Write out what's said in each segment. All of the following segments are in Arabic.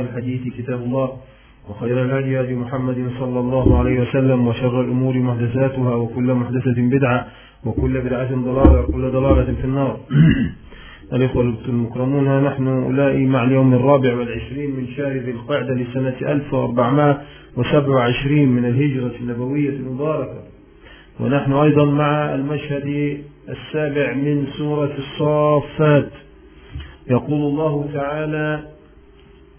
الحديث كتاب الله وخير الهدي هدي محمد صلى الله عليه وسلم وشر الأمور محدثاتها وكل محدثة بدعة وكل بدعة ضلالة وكل ضلالة في النار. الإخوة المكرمون نحن أولئي مع اليوم الرابع والعشرين من شهر ذي القعدة لسنة 1427 من الهجرة النبوية المباركة. ونحن أيضا مع المشهد السابع من سورة الصافات. يقول الله تعالى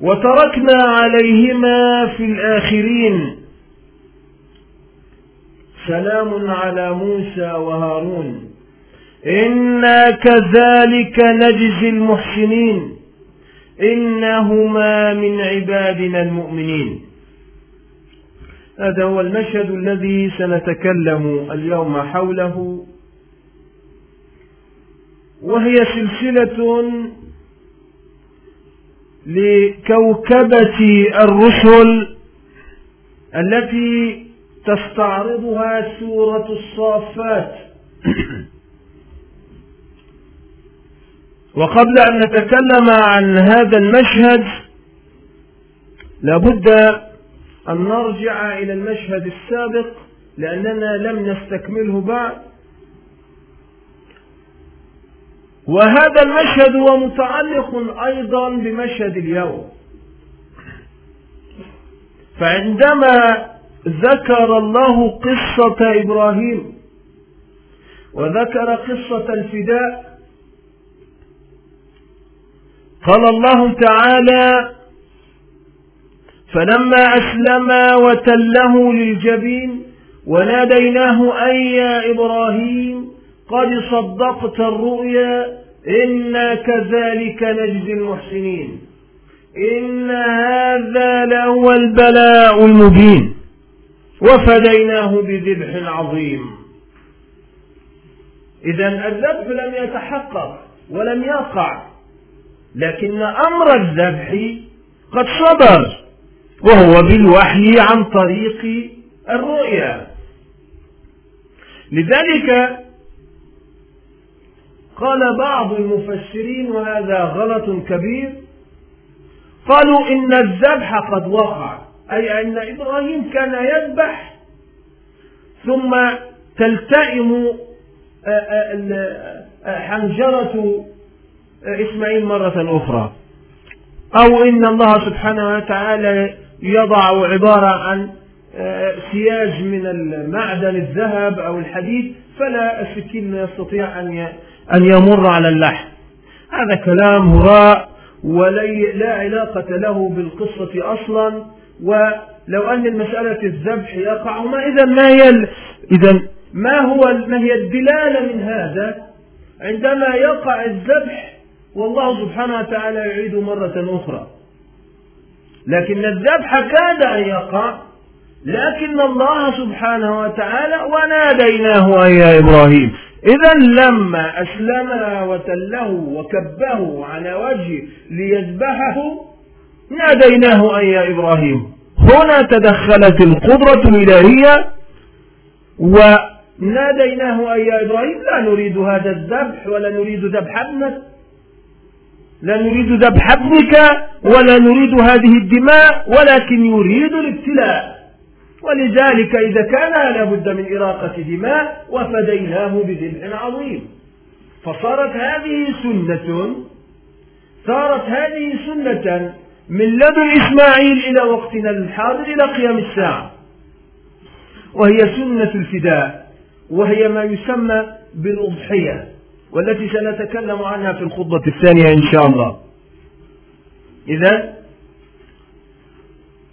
وتركنا عليهما في الآخرين. سلام على موسى وهارون. إنا كذلك نجزي المحسنين. إنهما من عبادنا المؤمنين. هذا هو المشهد الذي سنتكلم اليوم حوله. وهي سلسلة لكوكبة الرسل التي تستعرضها سورة الصافات. وقبل أن نتكلم عن هذا المشهد لابد أن نرجع إلى المشهد السابق لأننا لم نستكمله بعد. وهذا المشهد هو متعلق أيضا بمشهد اليوم. فعندما ذكر الله قصة إبراهيم وذكر قصة الفداء قال الله تعالى فلما أسلما وتله للجبين وناديناه أي يا إبراهيم قد صدقت الرؤيا إنا كذلك نجزي المحسنين. إن هذا لهو البلاء المبين. وفديناه بذبح عظيم. إذا الذبح لم يتحقق ولم يقع لكن أمر الذبح قد صدر وهو بالوحي عن طريق الرؤيا. لذلك قال بعض المفسرين وهذا غلط كبير. قالوا إن الذبح قد وقع أي أن إبراهيم كان يذبح ثم تلتئم حنجرة إسماعيل مرة أخرى. أو إن الله سبحانه وتعالى يضع عبارة عن سياج من المعدن الذهب أو الحديد فلا السكين يستطيع أن أن يمر على اللحم. هذا كلام هراء ولا علاقة له بالقصة أصلا ولو أن المسألة الذبح يقع ما إذا ما هي إذا ما هو ما هي الدلالة من هذا؟ عندما يقع الذبح والله سبحانه وتعالى يعيد مرة أخرى. لكن الذبح كاد أن يقع لكن الله سبحانه وتعالى وناديناه أي يا إبراهيم. إذا لما أسلمها وتله وكبه على وجهه ليذبحه ناديناه أي يا إبراهيم. هنا تدخلت القدرة الإلهية وناديناه أي يا إبراهيم لا نريد هذا الذبح ولا نريد ذبح ابنك لا نريد ذبح ابنك ولا نريد هذه الدماء ولكن يريد الابتلاء. ولذلك إذا كان لابد من إراقة دماء وفديناه بذبح عظيم. فصارت هذه سنة صارت هذه سنة من لدن إسماعيل إلى وقتنا الحاضر إلى قيام الساعة. وهي سنة الفداء وهي ما يسمى بالأضحية والتي سنتكلم عنها في الخطبة الثانية إن شاء الله. إذا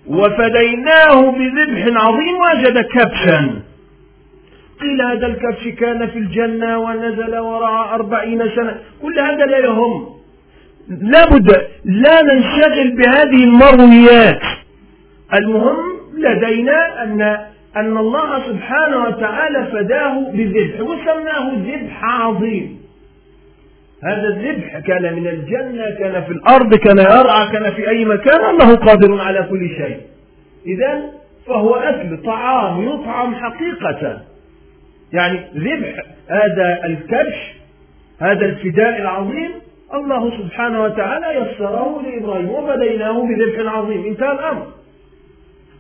وفديناه بذبح عظيم وجد كبشا. قيل هذا الكبش كان في الجنة ونزل وراء أربعين سنة. كل هذا لا يهم. لابد لا ننشغل بهذه المرويات المهم لدينا أن أن الله سبحانه وتعالى فداه بذبح وسماه ذبح عظيم. هذا الذبح كان من الجنة كان في الأرض كان يرعى كان في أي مكان الله قادر على كل شيء. إذا فهو أكل طعام يطعم حقيقة. يعني ذبح هذا الكبش هذا الفداء العظيم الله سبحانه وتعالى يسره لإبراهيم وفديناه بذبح عظيم. انتهى الأمر.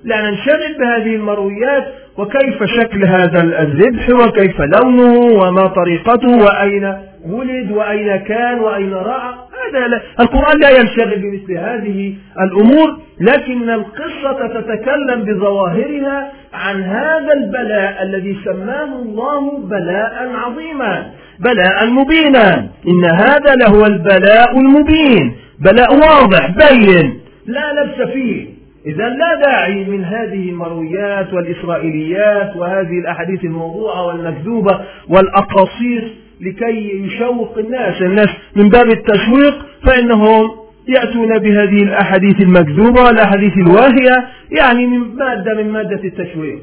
لا ننشغل بهذه المرويات وكيف شكل هذا الذبح وكيف لونه وما طريقته وأين ولد وأين كان وأين رأى؟ هذا لا. القرآن لا ينشغل بمثل هذه الأمور لكن القصة تتكلم بظواهرها عن هذا البلاء الذي سماه الله بلاء عظيما بلاء مبينا. إن هذا لهو البلاء المبين. بلاء واضح بين. لا لبس فيه. إذا لا داعي من هذه المرويات والإسرائيليات وهذه الأحاديث الموضوعة والمكذوبة والأقاصير لكي يشوق الناس الناس من باب التشويق فإنهم يأتون بهذه الأحاديث المكذوبة والأحاديث الواهية يعني من مادة من مادة التشويق.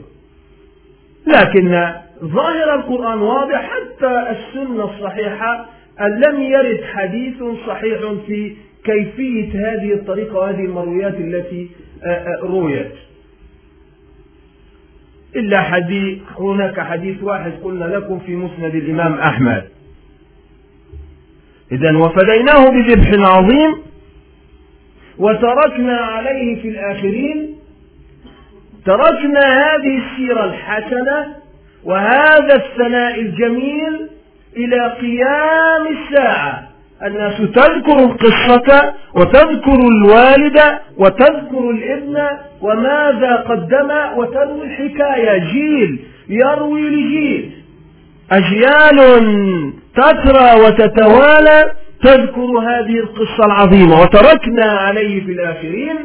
لكن ظاهر القرآن واضح حتى السنة الصحيحة أن لم يرد حديث صحيح في كيفية هذه الطريقة وهذه المرويات التي آه، آه، رويت. إلا حديث هناك حديث واحد قلنا لكم في مسند الإمام أحمد. إذا وفديناه بذبح عظيم وتركنا عليه في الآخرين. تركنا هذه السيرة الحسنة وهذا الثناء الجميل إلى قيام الساعة. الناس تذكر القصة وتذكر الوالد وتذكر الابن وماذا قدم وتروي الحكاية؟ جيل يروي لجيل. أجيال تترى وتتوالى تذكر هذه القصة العظيمة. وتركنا عليه في الآخرين.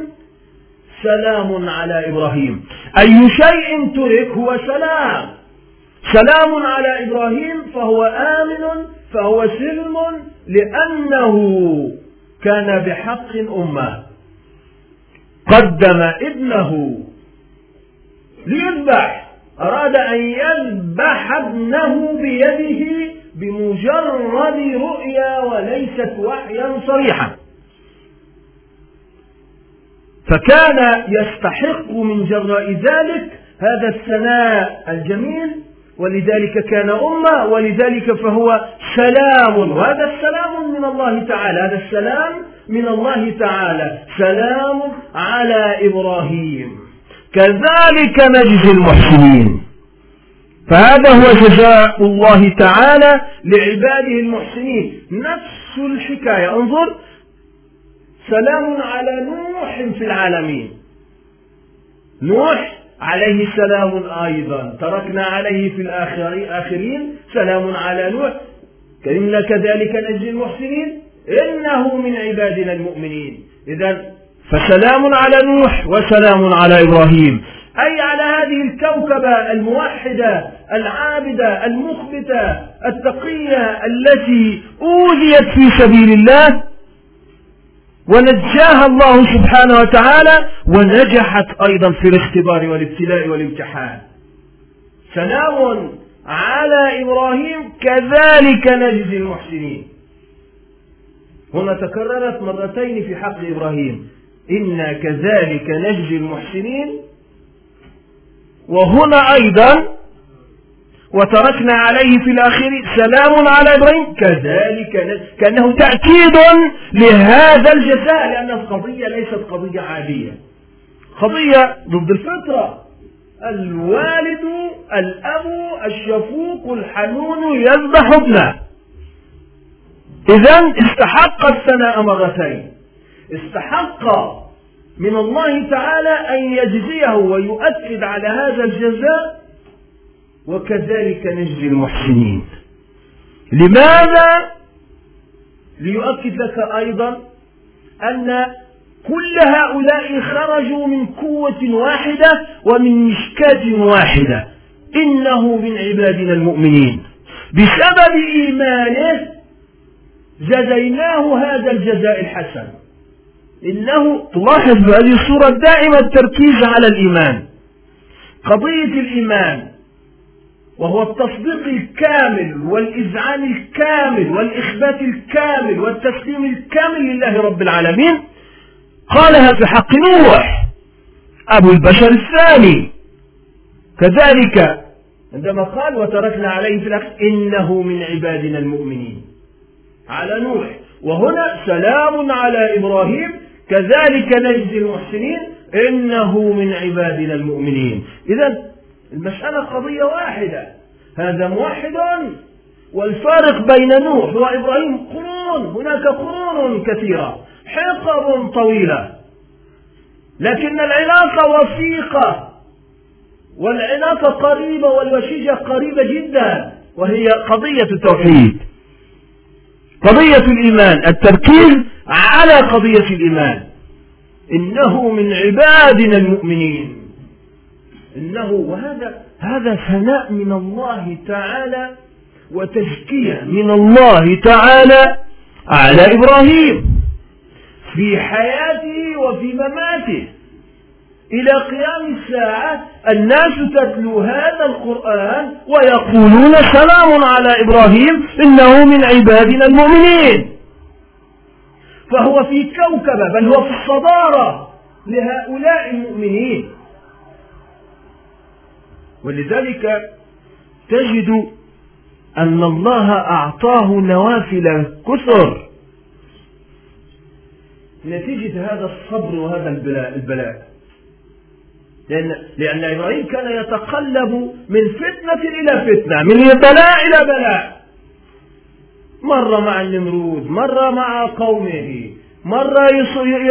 سلام على إبراهيم. أي شيء ترك هو سلام. سلام على إبراهيم فهو آمن فهو سلم لأنه كان بحق أمة. قدم ابنه ليذبح. أراد أن يذبح ابنه بيده بمجرد رؤيا وليست وحيا صريحا. فكان يستحق من جراء ذلك هذا الثناء الجميل ولذلك كان أمة ولذلك فهو سلام. وهذا السلام من الله تعالى هذا السلام من الله تعالى. سلام على إبراهيم. كذلك نجزي المحسنين. فهذا هو جزاء الله تعالى لعباده المحسنين. نفس الحكاية. انظر. سلام على نوح في العالمين. نوح عليه سلام أيضا. تركنا عليه في الآخرين. سلام على نوح. كذلك نجزي المحسنين. إنه من عبادنا المؤمنين. إذا فسلام على نوح وسلام على إبراهيم. أي على هذه الكوكبة الموحدة العابدة المخبتة التقية التي أوذيت في سبيل الله. ونجاها الله سبحانه وتعالى ونجحت أيضا في الاختبار والابتلاء والامتحان. سلام على إبراهيم كذلك نجزي المحسنين. هنا تكررت مرتين في حق إبراهيم. إنا كذلك نجزي المحسنين. وهنا أيضا وتركنا عليه في الآخر سلام على إبراهيم. كذلك كأنه تأكيد لهذا الجزاء لأن القضية ليست قضية عادية. قضية ضد الفطرة. الوالد الأب الشفوق الحنون يذبح ابنه. إذا استحق الثناء مرتين. استحق من الله تعالى أن يجزيه ويؤكد على هذا الجزاء وكذلك نجزي المحسنين. لماذا؟ ليؤكد لك أيضا أن كل هؤلاء خرجوا من قوة واحدة ومن مشكاة واحدة. إنه من عبادنا المؤمنين. بسبب إيمانه جزيناه هذا الجزاء الحسن. إنه تلاحظ في هذه الصورة دائما التركيز على الإيمان. قضية الإيمان وهو التصديق الكامل والإذعان الكامل والإخبات الكامل والتسليم الكامل لله رب العالمين قالها في حق نوح أبو البشر الثاني. كذلك عندما قال وتركنا عليه في الأخ إنه من عبادنا المؤمنين. على نوح وهنا سلام على إبراهيم. كذلك نجزي المحسنين. إنه من عبادنا المؤمنين. إذا المسألة قضية واحدة. هذا موحد والفارق بين نوح وإبراهيم قرون. هناك قرون كثيرة. حقب طويلة. لكن العلاقة وثيقة. والعلاقة قريبة والوشيجة قريبة جدا. وهي قضية التوحيد. قضية الإيمان التركيز على قضية الإيمان. إنه من عبادنا المؤمنين. إنه وهذا هذا ثناء من الله تعالى وتزكية من الله تعالى على إبراهيم في حياته وفي مماته. إلى قيام الساعة الناس تتلو هذا القرآن ويقولون سلام على إبراهيم إنه من عبادنا المؤمنين. فهو في كوكبة بل هو في الصدارة لهؤلاء المؤمنين. ولذلك تجد أن الله أعطاه نوافل كثر نتيجة هذا الصبر وهذا البلاء, البلاء. لأن, لأن إبراهيم كان يتقلب من فتنة إلى فتنة من بلاء إلى بلاء. مرة مع النمرود مرة مع قومه مرة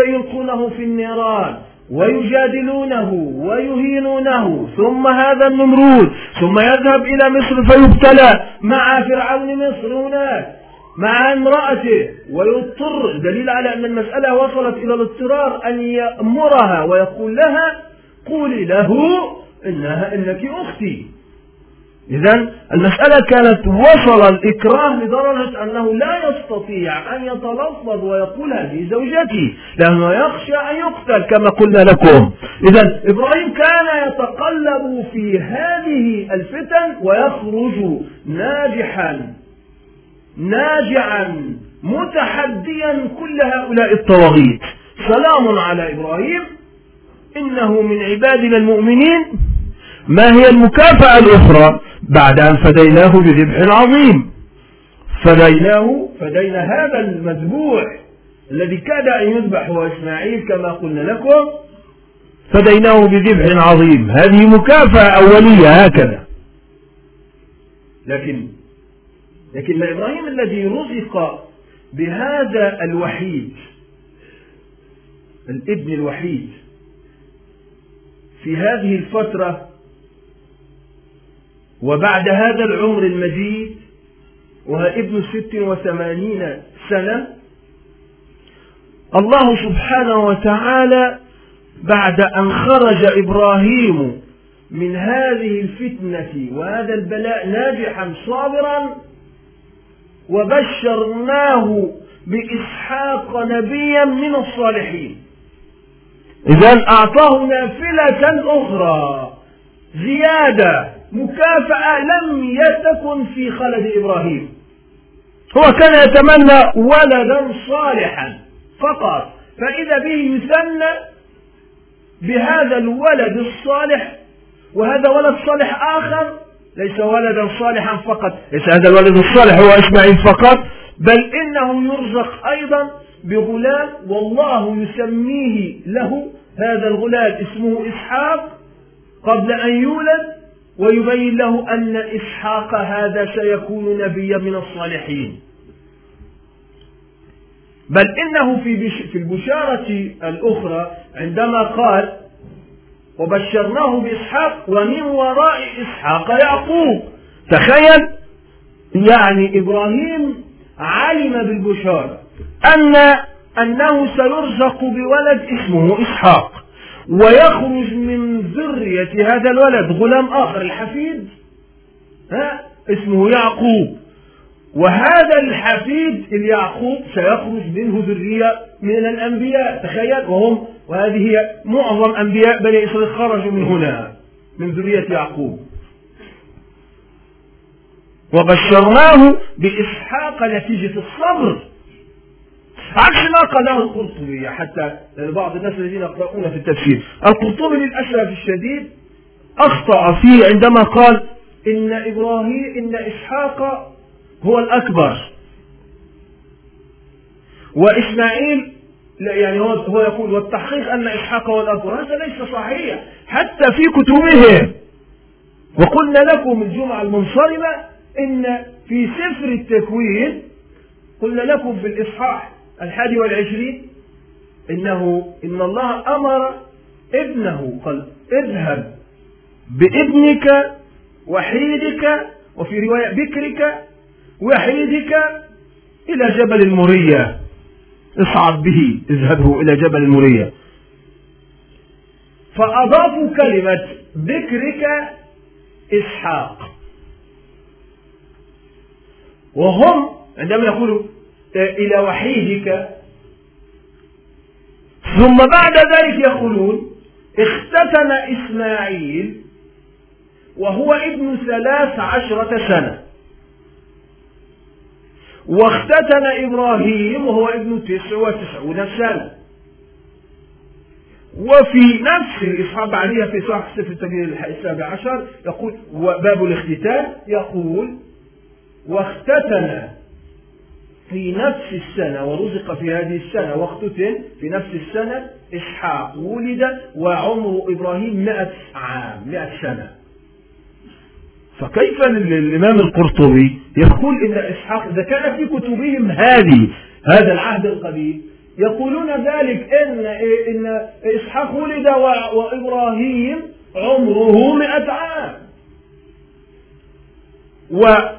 يلقونه في النيران ويجادلونه ويهينونه. ثم هذا النمرود ثم يذهب إلى مصر فيبتلى مع فرعون مصر هناك مع امرأته ويضطر دليل على أن المسألة وصلت إلى الاضطرار أن يأمرها ويقول لها قولي له إنها إنك أختي. إذا المسألة كانت وصل الإكراه لدرجة أنه لا يستطيع أن يتلفظ ويقول هذه زوجتي لأنه يخشى أن يقتل كما قلنا لكم. إذا إبراهيم كان يتقلب في هذه الفتن ويخرج ناجحا ناجعا متحديا كل هؤلاء الطواغيت. سلام على إبراهيم. إنه من عبادنا المؤمنين. ما هي المكافأة الأخرى بعد أن فديناه بذبح عظيم؟ فديناه فدينا هذا المذبوح الذي كاد أن يذبح هو إسماعيل كما قلنا لكم. فديناه بذبح عظيم. هذه مكافأة أولية هكذا. لكن لكن إبراهيم الذي رزق بهذا الوحيد الابن الوحيد في هذه الفترة وبعد هذا العمر المجيد وهو ابن ست وثمانين سنة الله سبحانه وتعالى بعد أن خرج إبراهيم من هذه الفتنة وهذا البلاء ناجحا صابرا وبشرناه بإسحاق نبيا من الصالحين. إذا أعطاه نافلة أخرى. زيادة مكافأة لم يتكن في خلد إبراهيم. هو كان يتمنى ولدا صالحا فقط. فإذا به يثنى بهذا الولد الصالح وهذا ولد صالح آخر ليس ولدا صالحا فقط. ليس هذا الولد الصالح هو إسماعيل فقط بل إنه يرزق أيضا بغلام والله يسميه له هذا الغلام اسمه إسحاق قبل أن يولد ويبين له أن إسحاق هذا سيكون نبيا من الصالحين. بل إنه في في البشارة الأخرى عندما قال وبشرناه بإسحاق ومن وراء إسحاق يعقوب تخيل يعني إبراهيم علم بالبشارة. أن أنه سيرزق بولد اسمه إسحاق ويخرج من ذرية هذا الولد غلام آخر الحفيد ها اسمه يعقوب. وهذا الحفيد اليعقوب سيخرج منه ذرية من الأنبياء تخيل وهم وهذه هي معظم أنبياء بني إسرائيل خرجوا من هنا من ذرية يعقوب. وبشرناه بإسحاق نتيجة الصبر. عكس ما قاله القرطبي حتى بعض الناس الذين يقرؤون في التفسير. القرطبي للأسف الشديد أخطأ فيه عندما قال إن إبراهيم إن إسحاق هو الأكبر. وإسماعيل يعني هو هو يقول والتحقيق أن إسحاق هو الأكبر. هذا ليس صحيح. حتى في كتبهم. وقلنا لكم الجمعة المنصرمة إن في سفر التكوين قلنا لكم في الإصحاح الحادي والعشرين إنه إن الله أمر ابنه قال اذهب بابنك وحيدك وفي رواية بكرك وحيدك إلى جبل المورية اصعد به اذهبه إلى جبل المورية فأضافوا كلمة بكرك إسحاق. وهم عندما يقولوا إلى وحيدك. ثم بعد ذلك يقولون اختتن إسماعيل وهو ابن ثلاث عشرة سنة. واختتن إبراهيم وهو ابن تسع وتسعون سنة. وفي نفس الإصحاح بعدها في صح سفر التمييز السابع عشر يقول باب الاختتان يقول واختتن في نفس السنة ورزق في هذه السنة. واختتن في نفس السنة إسحاق ولد وعمر إبراهيم مئة عام مئة سنة. فكيف الإمام القرطبي يقول إن إسحاق إذا كان في كتبهم هذه هذا العهد القديم يقولون ذلك إن إن إسحاق ولد وإبراهيم عمره مئة عام.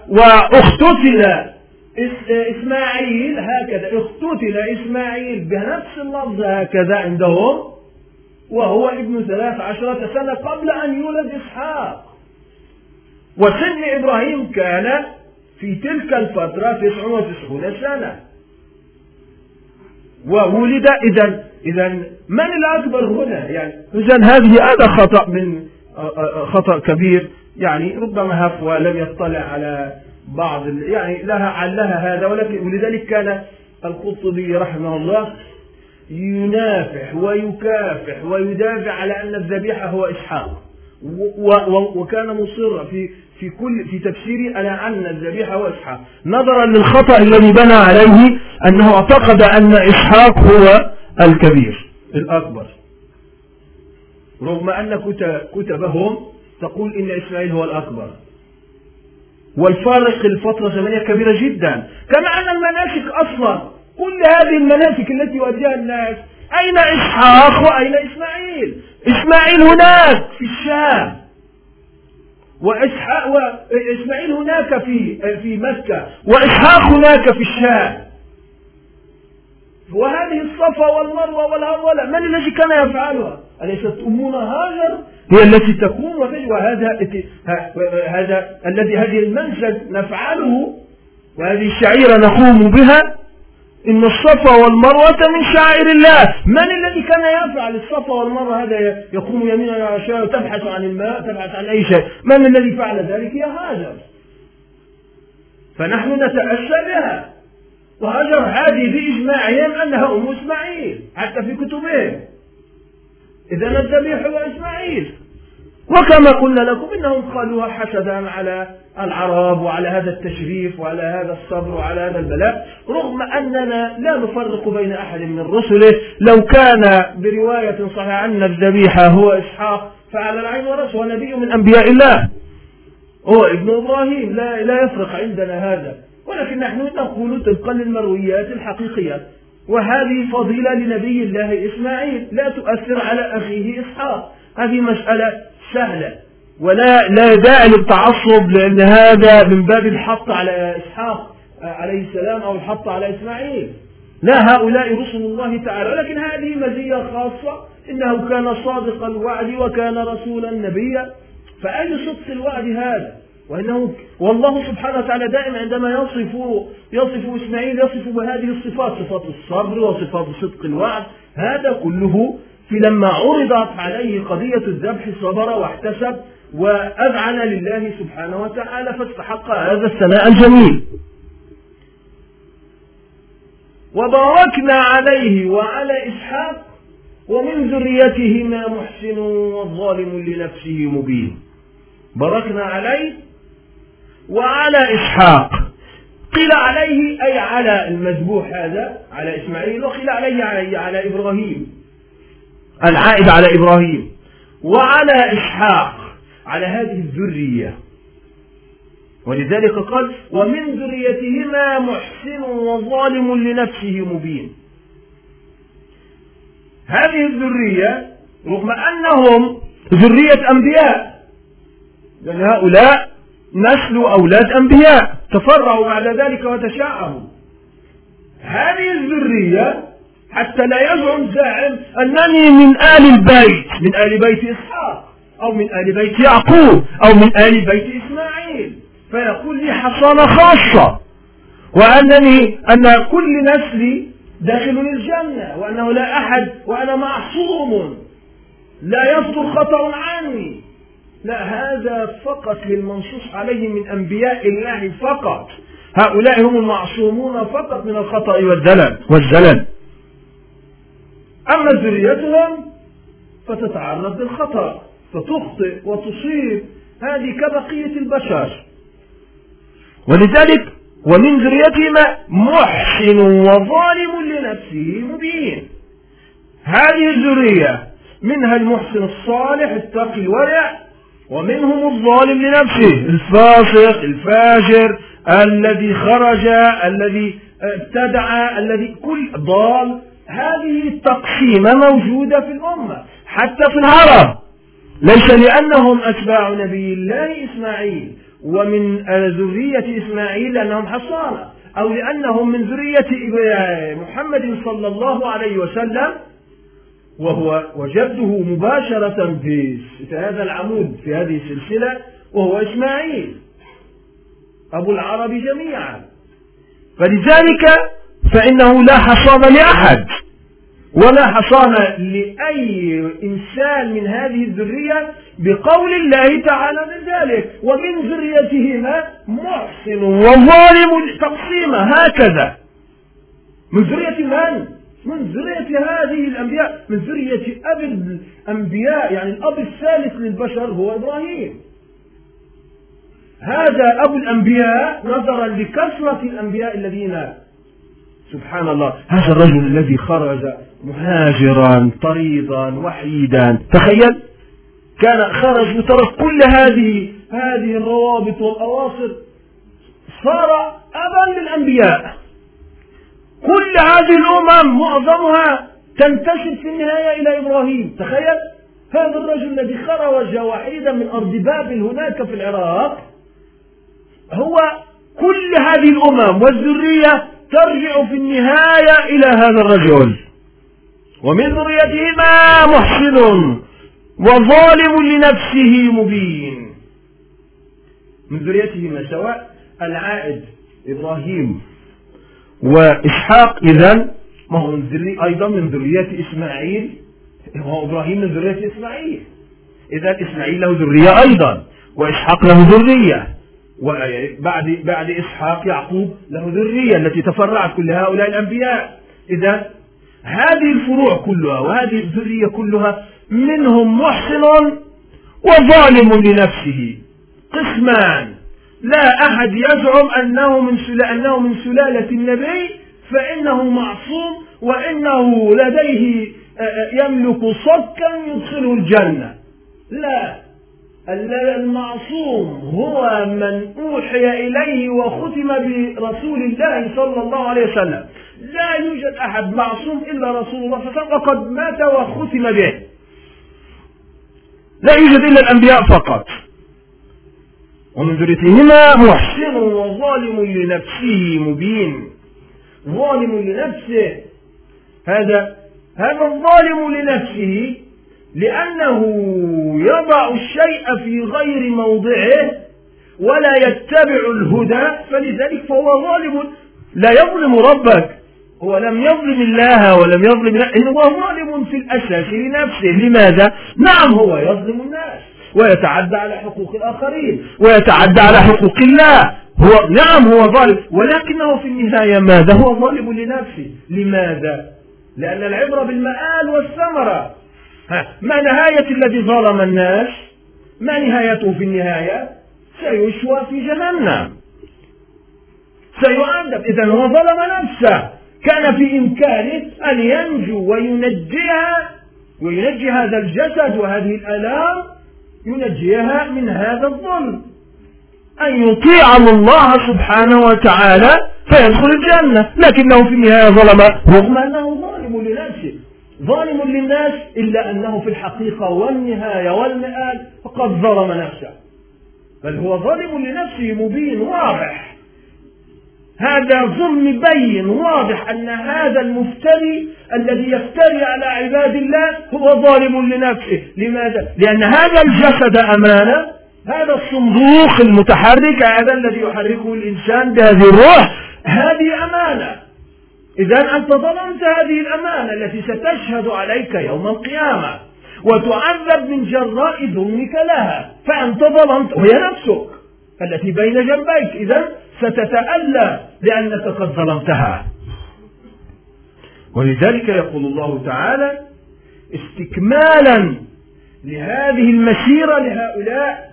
واختتل إسماعيل هكذا. اختتل إسماعيل بنفس اللفظ هكذا عندهم وهو ابن ثلاث عشرة سنة قبل أن يولد إسحاق. وسن إبراهيم كان في تلك الفترة تسع وتسعون سنة. وولد إذا إذا من الأكبر هنا؟ يعني إذا هذه هذا خطأ من خطأ كبير. يعني ربما هفوة لم يطلع على بعض يعني لها علها هذا ولكن ولذلك كان القرطبي رحمه الله ينافح ويكافح ويدافع على أن الذبيحة هو إسحاق. وكان مصرا في في كل في تفسيره على أن الذبيحة هو إسحاق. نظرا للخطأ الذي بنى عليه أنه اعتقد أن إسحاق هو الكبير الأكبر. رغم أن كتبهم تقول إن إسماعيل هو الأكبر. والفارق الفترة زمنية كبيرة جدا. كما أن المناسك أصلا كل هذه المناسك التي يؤديها الناس أين إسحاق وأين إسماعيل؟ إسماعيل هناك في الشام. وإسحاق وإسماعيل هناك في في مكة. وإسحاق هناك في الشام. وهذه الصفا والمروة والهرولة من الذي كان يفعلها؟ أليست أمنا هاجر؟ هي التي تقوم وهذا هذا الذي هذه المنسك نفعله وهذه الشعيرة نقوم بها إن الصفا والمروة من شعائر الله. من الذي كان يفعل الصفا والمروة؟ هذا يقوم يمينا على شيء وتبحث عن الماء تبحث عن أي شيء. من الذي فعل ذلك؟ يا هاجر. فنحن نتأسى بها. وهاجر هذه بإجماعهم أنها أم إسماعيل حتى في كتبهم. إذا الذبيح هو إسماعيل وكما قلنا لكم إنهم قالوها حسدا على العرب وعلى هذا التشريف وعلى هذا الصبر وعلى هذا البلاء رغم أننا لا نفرق بين أحد من رسله. لو كان برواية صحيحة أن الذبيحة هو إسحاق فعلى العين والرأس هو نبي من أنبياء الله. هو ابن إبراهيم لا, لا يفرق عندنا هذا. ولكن نحن نقول طبقا للمرويات الحقيقية. وهذه فضيلة لنبي الله إسماعيل. لا تؤثر على أخيه إسحاق. هذه مسألة سهلة. ولا لا داعي للتعصب لأن هذا من باب الحط على إسحاق عليه السلام أو الحط على إسماعيل. لا هؤلاء رسل الله تعالى. ولكن هذه مزية خاصة. إنه كان صادق الوعد وكان رسولا نبيا. فأي صدق الوعد هذا؟ وإنه والله سبحانه وتعالى دائما عندما يصف يصف إسماعيل يصف بهذه الصفات صفات الصبر وصفات صدق الوعد هذا كله في لما عرضت عليه قضية الذبح صبر واحتسب وأذعن لله سبحانه وتعالى فاستحق هذا الثناء الجميل. وباركنا عليه وعلى إسحاق ومن ذريتهما محسن وظالم لنفسه مبين. باركنا عليه وعلى إسحاق. قيل عليه أي على المذبوح هذا على إسماعيل وقيل عليه علي على إبراهيم. العائد على إبراهيم. وعلى إسحاق على هذه الذرية. ولذلك قال ومن ذريتهما محسن وظالم لنفسه مبين. هذه الذرية رغم أنهم ذرية أنبياء لأن هؤلاء نسل أولاد أنبياء. تفرعوا بعد ذلك وتشاءموا. هذه الذرية حتى لا يزعم زاعم أنني من آل البيت من آل بيت إسحاق أو من آل بيت يعقوب أو من آل بيت إسماعيل. فيقول لي حصانة خاصة وأنني أن كل نسلي داخل الجنة وأنه لا أحد وأنا معصوم. لا يصدر خطأ عني. لا هذا فقط للمنصوص عليه من أنبياء الله فقط. هؤلاء هم المعصومون فقط من الخطأ والزلل والزلل. أما ذريتهم فتتعرض للخطأ فتخطئ وتصيب. هذه كبقية البشر. ولذلك ومن ذريتهما محسن وظالم لنفسه مبين. هذه الذرية منها المحسن الصالح التقي الورع ومنهم الظالم لنفسه الفاسق الفاجر الذي خرج الذي ابتدع الذي كل ضال. هذه التقسيمة موجودة في الأمة حتى في العرب. ليس لأنهم أتباع نبي الله إسماعيل ومن ذرية إسماعيل لأنهم حصانة أو لأنهم من ذرية محمد صلى الله عليه وسلم. وهو وجده مباشرة في هذا العمود في هذه السلسلة وهو إسماعيل. أبو العرب جميعا. فلذلك فإنه لا حصان لأحد ولا حصان لأي إنسان من هذه الذرية بقول الله تعالى من ذلك. ومن ذريتهما محسن وظالم تقسيمه هكذا. من ذرية من؟ من ذرية هذه الأنبياء؟ من ذرية أب الأنبياء يعني الأب الثالث للبشر هو إبراهيم. هذا أبو الأنبياء نظرا لكثرة الأنبياء الذين سبحان الله هذا الرجل الذي خرج مهاجرا طريدا وحيدا. تخيل كان خرج وترك كل هذه هذه الروابط والأواصر. صار أبا للأنبياء. كل هذه الأمم معظمها تنتشر في النهاية إلى إبراهيم. تخيل هذا الرجل الذي خرج وحيدا من أرض بابل هناك في العراق هو كل هذه الأمم والذرية ترجع في النهاية إلى هذا الرجل. ومن ذريتهما محسن وظالم لنفسه مبين. من ذريتهما سواء العائد إبراهيم وإسحاق إذا ما هو من أيضا من ذرية إسماعيل. هو إبراهيم من ذرية إسماعيل. إذا إسماعيل له ذرية أيضا وإسحاق له ذرية. وبعد بعد إسحاق يعقوب له ذرية التي تفرعت كل هؤلاء الأنبياء. إذا هذه الفروع كلها وهذه الذرية كلها منهم محسن وظالم لنفسه. قسمان. لا أحد يزعم أنه من أنه من سلالة النبي فإنه معصوم وإنه لديه يملك صكا يدخله الجنة. لا المعصوم هو من أوحي إليه وختم برسول الله صلى الله عليه وسلم. لا يوجد أحد معصوم إلا رسول الله صلى الله عليه وسلم وقد مات وختم به. لا يوجد إلا الأنبياء فقط. ومن ذريتهما محسن وظالم لنفسه مبين. ظالم لنفسه. هذا هذا الظالم لنفسه لأنه يضع الشيء في غير موضعه ولا يتبع الهدى فلذلك فهو ظالم. لا يظلم ربك. هو لم يظلم الله ولم يظلم إنه هو ظالم في الأساس لنفسه. لماذا؟ نعم هو يظلم الناس. ويتعدى على حقوق الآخرين ويتعدى على حقوق الله هو نعم هو ظالم ولكنه في النهاية ماذا؟ هو ظالم لنفسه لماذا؟ لأن العبرة بالمآل والثمرة ما نهاية الذي ظلم الناس؟ ما نهايته في النهاية؟ سيشوى في جهنم سيعذب إذا هو ظلم نفسه كان في إمكانه أن ينجو وينجيها وينجي هذا الجسد وهذه الآلام ينجيها من هذا الظلم أن يطيع الله سبحانه وتعالى فيدخل الجنة. لكنه في النهاية ظلم. رغم أنه ظالم لنفسه. ظالم للناس إلا أنه في الحقيقة والنهاية والمآل. فقد ظلم نفسه. بل هو ظالم لنفسه مبين واضح. هذا ظلم بين واضح أن هذا المفتري الذي يفتري على عباد الله هو ظالم لنفسه. لماذا؟ لأن هذا الجسد أمانة هذا الصندوق المتحرك هذا الذي يحركه الإنسان بهذه الروح هذه أمانة. إذا أنت ظلمت هذه الأمانة التي ستشهد عليك يوم القيامة وتعذب من جراء ظلمك لها. فأنت ظلمت وهي نفسك التي بين جنبيك. إذا ستتألى لأنك قد ظلمتها. ولذلك يقول الله تعالى استكمالا لهذه المسيرة لهؤلاء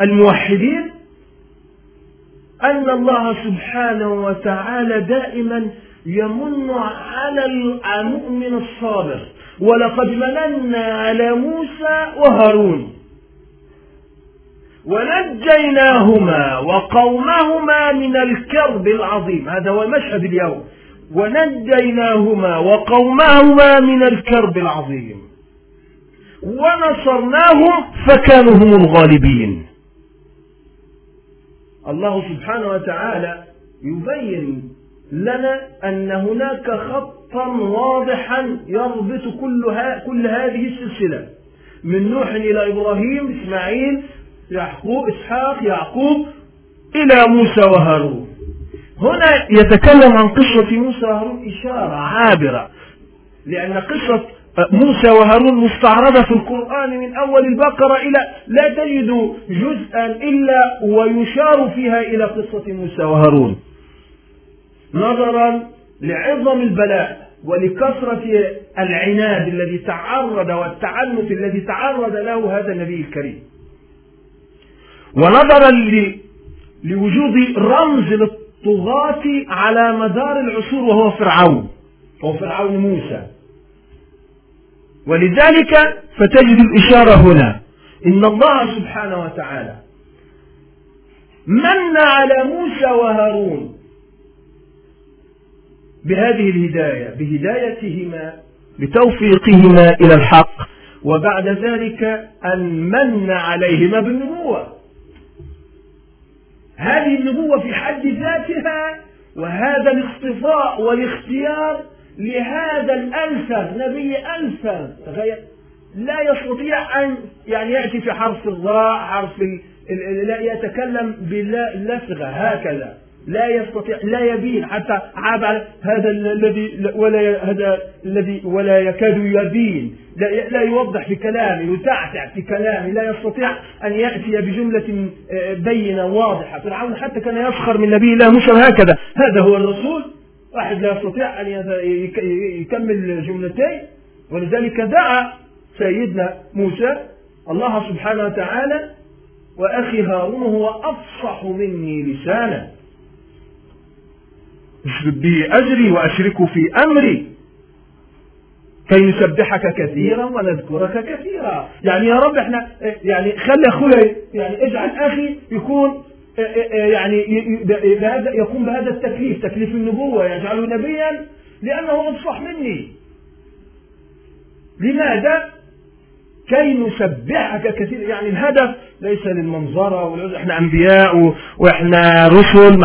الموحدين أن الله سبحانه وتعالى دائما يمن على المؤمن الصابر. ولقد مننا على موسى وهارون. ونجيناهما وقومهما من الكرب العظيم. هذا هو المشهد اليوم. ونجيناهما وقومهما من الكرب العظيم. ونصرناهم فكانوا هم الغالبين. الله سبحانه وتعالى يبين لنا أن هناك خطا واضحا يربط كل, كل هذه السلسلة. من نوح إلى إبراهيم إسماعيل يعقوب إسحاق يعقوب إلى موسى وهارون. هنا يتكلم عن قصة موسى وهارون إشارة عابرة لأن قصة موسى وهارون مستعرضة في القرآن من أول البقرة إلى لا تجد جزءا إلا ويشار فيها إلى قصة موسى وهارون. نظرا لعظم البلاء ولكثرة العناد الذي تعرض والتعنت الذي تعرض له هذا النبي الكريم. ونظرا لوجود رمز للطغاة على مدار العصور وهو فرعون وهو فرعون موسى. ولذلك فتجد الإشارة هنا إن الله سبحانه وتعالى من على موسى وهارون بهذه الهداية بهدايتهما بتوفيقهما إلى الحق وبعد ذلك أن من عليهما بالنبوة. هذه النبوة في حد ذاتها وهذا الاصطفاء والاختيار لهذا الأنثى نبي أنثى تخيل. لا يستطيع أن يعني يأتي في حرف الراء حرف لا يتكلم باللفظة هكذا. لا يستطيع لا يبين حتى عاب على هذا الذي ولا هذا الذي ولا يكاد يبين. لا, لا يوضح في كلامه يتعتع في كلامه لا يستطيع أن يأتي بجملة آه، بينة واضحة. فرعون حتى كان يسخر من نبي الله موسى هكذا. هذا هو الرسول. واحد لا يستطيع أن يكمل جملتين. ولذلك دعا سيدنا موسى الله سبحانه وتعالى وأخي هارون هو أفصح مني لسانا. اشرب به أجري وأشركه في أمري. كي نسبحك كثيرا ونذكرك كثيرا. يعني يا رب إحنا يعني خلي اخويا يعني اجعل أخي يكون يعني بهذا يقوم بهذا التكليف تكليف النبوة يجعله نبيا لأنه أفصح مني. لماذا؟ كي نسبحك كثير. يعني الهدف ليس للمنظرة إحنا أنبياء وإحنا رسل.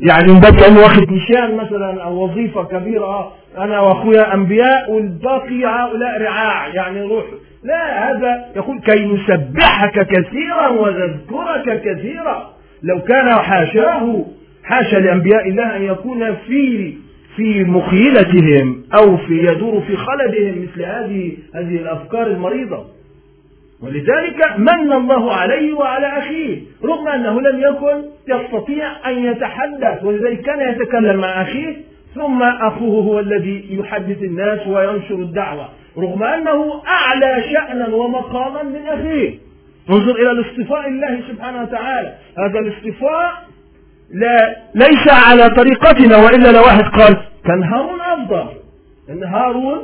يعني من باب كانه واخد نشان مثلا أو وظيفة كبيرة. أنا وأخويا أنبياء والباقي هؤلاء رعاع. يعني روح. لا هذا يقول كي نسبحك كثيرا ونذكرك كثيرا. لو كان حاشاه حاشا لأنبياء الله أن يكون في في مخيلتهم أو في يدور في خلدهم مثل هذه هذه الأفكار المريضة. ولذلك من الله عليه وعلى أخيه. رغم أنه لم يكن يستطيع أن يتحدث ولذلك كان يتكلم مع أخيه. ثم أخوه هو الذي يحدث الناس وينشر الدعوة. رغم أنه أعلى شأنا ومقاما من أخيه. انظر إلى الاصطفاء الله سبحانه وتعالى. هذا الاصطفاء لا ليس على طريقتنا وإلا لو واحد قال كان هارون أفضل. أن هارون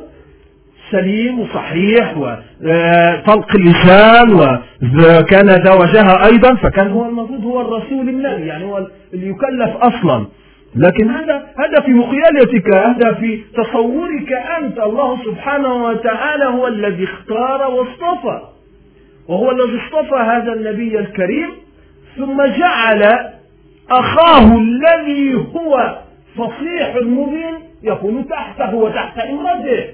سليم وصحيح وطلق اللسان وكان ذا وجهه أيضا فكان هو المفروض هو الرسول النبي يعني هو اللي يكلف أصلا. لكن هذا هذا في مخيلتك هذا في تصورك أنت. الله سبحانه وتعالى هو الذي اختار واصطفى. وهو الذي اصطفى هذا النبي الكريم ثم جعل أخاه الذي هو فصيح مبين يكون تحته وتحت إمرته.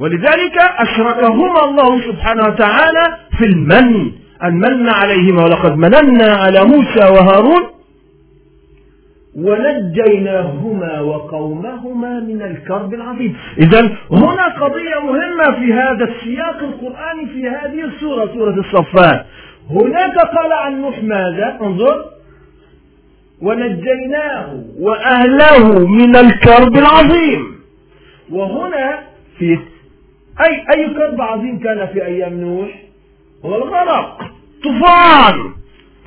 ولذلك أشركهما الله سبحانه وتعالى في المن. أن من عليهما ولقد مننا على موسى وهارون. ونجيناهما وقومهما من الكرب العظيم. إذا هنا قضية مهمة في هذا السياق القرآني في هذه السورة سورة الصفات هناك قال عن نوح ماذا؟ انظر. ونجيناه وأهله من الكرب العظيم. وهنا في أي أي كرب عظيم كان في أيام نوح؟ هو الغرق. طوفان.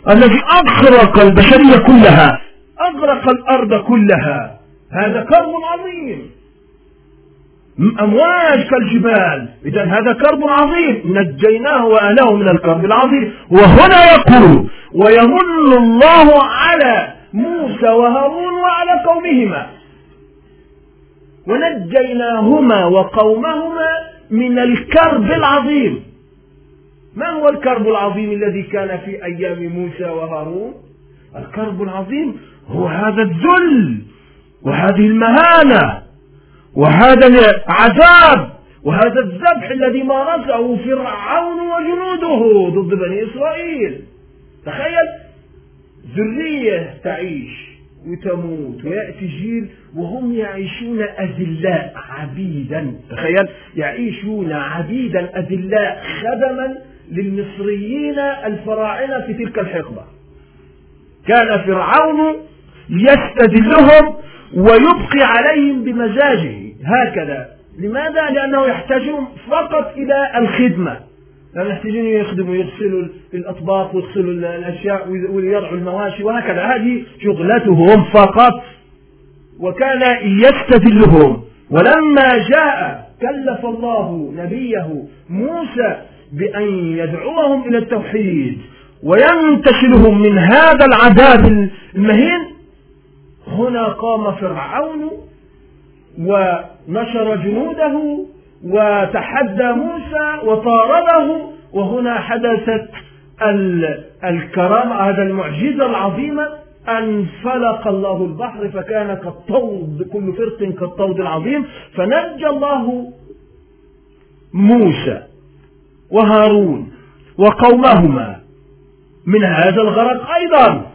الذي أغرق البشرية كلها. أغرق الأرض كلها. هذا كرب عظيم. أمواج كالجبال. إذا هذا كرب عظيم. نجيناه وأهله من الكرب العظيم. وهنا يقول ويمن الله على موسى وهارون وعلى قومهما. ونجيناهما وقومهما من الكرب العظيم. ما هو الكرب العظيم الذي كان في أيام موسى وهارون؟ الكرب العظيم هو هذا الذل وهذه المهانة. وهذا العذاب وهذا الذبح الذي مارسه فرعون وجنوده ضد بني إسرائيل. تخيل ذرية تعيش وتموت ويأتي جيل وهم يعيشون أذلاء عبيدا. تخيل يعيشون عبيدا أذلاء خدما للمصريين الفراعنة في تلك الحقبة. كان فرعون يستذلهم ويبقي عليهم بمزاجه. هكذا. لماذا؟ لأنه يحتاجون فقط إلى الخدمة. يحتاجون يخدموا يغسلوا الأطباق ويغسلوا الأشياء ويرعوا المواشي وهكذا. هذه شغلتهم فقط. وكان يستذلهم ولما جاء كلف الله نبيه موسى بأن يدعوهم إلى التوحيد وينتشلهم من هذا العذاب المهين هنا قام فرعون ونشر جنوده وتحدى موسى وطارده وهنا حدثت الكرامة هذا المعجزة العظيمة أن فلق الله البحر فكان كالطود كل فرق كالطود العظيم فنجى الله موسى وهارون وقومهما من هذا الغرق أيضا.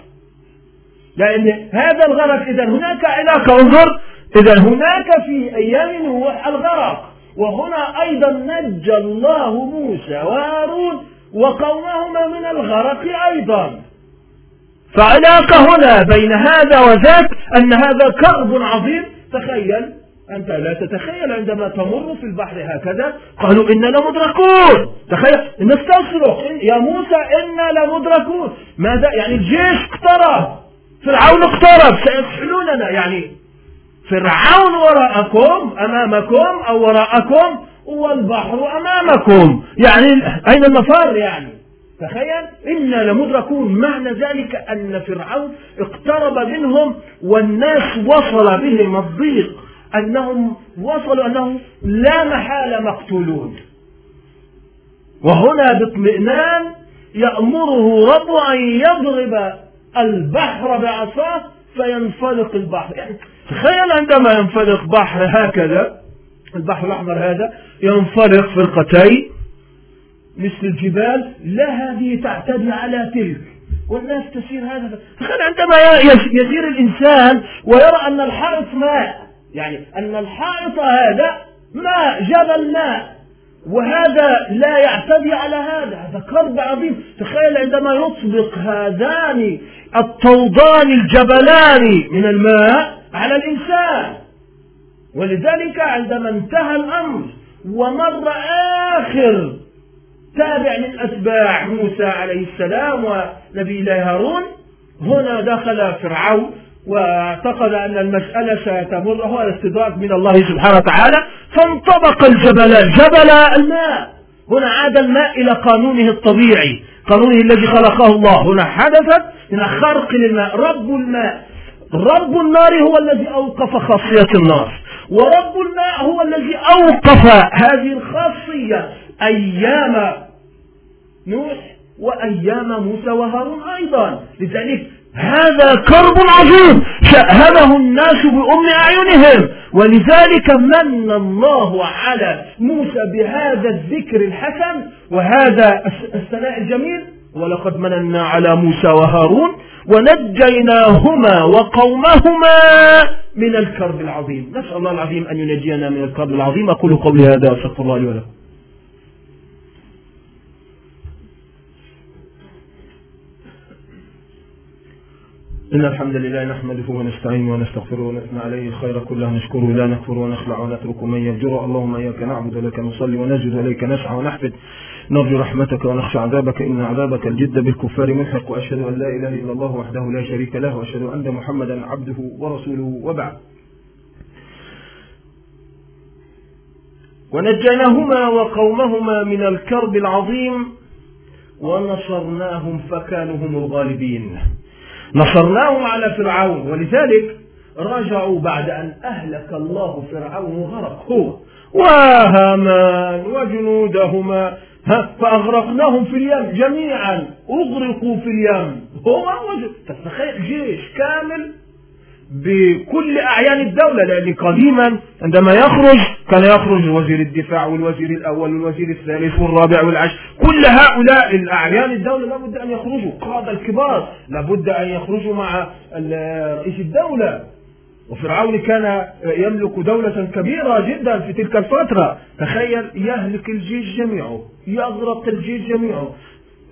لأن هذا الغرق إذا هناك علاقة انظر إذا هناك في أيام نوح الغرق وهنا أيضا نجى الله موسى وهارون وقومهما من الغرق أيضا. فعلاقة هنا بين هذا وذاك أن هذا كرب عظيم. تخيل أنت لا تتخيل عندما تمر في البحر هكذا قالوا إنا لمدركون. تخيل الناس تصرخ يا موسى إنا لمدركون. ماذا؟ يعني الجيش اقترب. فرعون اقترب. سيسحلوننا. يعني فرعون وراءكم أمامكم أو وراءكم والبحر أمامكم. يعني أين المفر يعني؟ تخيل إنا لمدركون معنى ذلك أن فرعون اقترب منهم والناس وصل بهم الضيق. أنهم وصلوا أنهم لا محالة مقتولون. وهنا باطمئنان يأمره رب أن يضرب البحر بعصاه فينفلق البحر. يعني تخيل عندما ينفلق بحر هكذا البحر الأحمر هذا ينفلق فرقتين مثل الجبال لا هذه تعتدي على تلك والناس تسير هذا. تخيل عندما يسير الإنسان ويرى أن الحائط ماء يعني أن الحائط هذا ماء جبل ماء وهذا لا يعتدي على هذا هذا كرب عظيم. تخيل عندما يطبق هذان الطودان الجبلان من الماء على الإنسان. ولذلك عندما انتهى الأمر ومر آخر تابع من أتباع موسى عليه السلام ونبي الله هارون هنا دخل فرعون واعتقد أن المسألة ستمر هو الاستدراك من الله سبحانه وتعالى فانطبق الجبلان جبل الماء. هنا عاد الماء إلى قانونه الطبيعي قانونه الذي خلقه الله. هنا حدثت هنا خرق للماء. رب الماء. رب النار هو الذي أوقف خاصية النار ورب الماء هو الذي أوقف هذه الخاصية أيام نوح وأيام موسى وهارون أيضا. لذلك هذا كرب عظيم شأهله الناس بأم أعينهم. ولذلك من الله على موسى بهذا الذكر الحسن وهذا الثناء الجميل ولقد مننا على موسى وهارون ونجيناهما وقومهما من الكرب العظيم. نسأل الله العظيم أن ينجينا من الكرب العظيم. أقول قولي هذا أستغفر الله لي ولكم. إن الحمد لله نحمده ونستعينه ونستغفره ونثنى عليه الخير كله. نشكره لا نكفر ونخلع ونترك من يفجر اللهم إياك نعبد ولك نصلي ونسجد إليك نسعى ونحفد نرجو رحمتك ونخشى عذابك. إن عذابك الجد بالكفار ملحق. وأشهد أن لا إله إلا الله وحده لا شريك له. وأشهد أن محمدا عبده ورسوله. وبعد. ونجيناهما وقومهما من الكرب العظيم ونصرناهم فكانوا هم الغالبين. نصرناهم على فرعون. ولذلك رجعوا بعد أن أهلك الله فرعون وغرق هو وهامان وجنودهما فأغرقناهم في اليم جميعا. أغرقوا في اليم. هو تتخيل جيش كامل بكل أعيان الدولة لأن قديما عندما يخرج كان يخرج وزير الدفاع والوزير الأول والوزير الثالث والرابع والعشر. كل هؤلاء الأعيان الدولة لابد أن يخرجوا. قادة الكبار لابد أن يخرجوا مع رئيس الدولة. وفرعون كان يملك دولة كبيرة جدا في تلك الفترة. تخيل يهلك الجيش جميعه يغرق الجيش جميعه.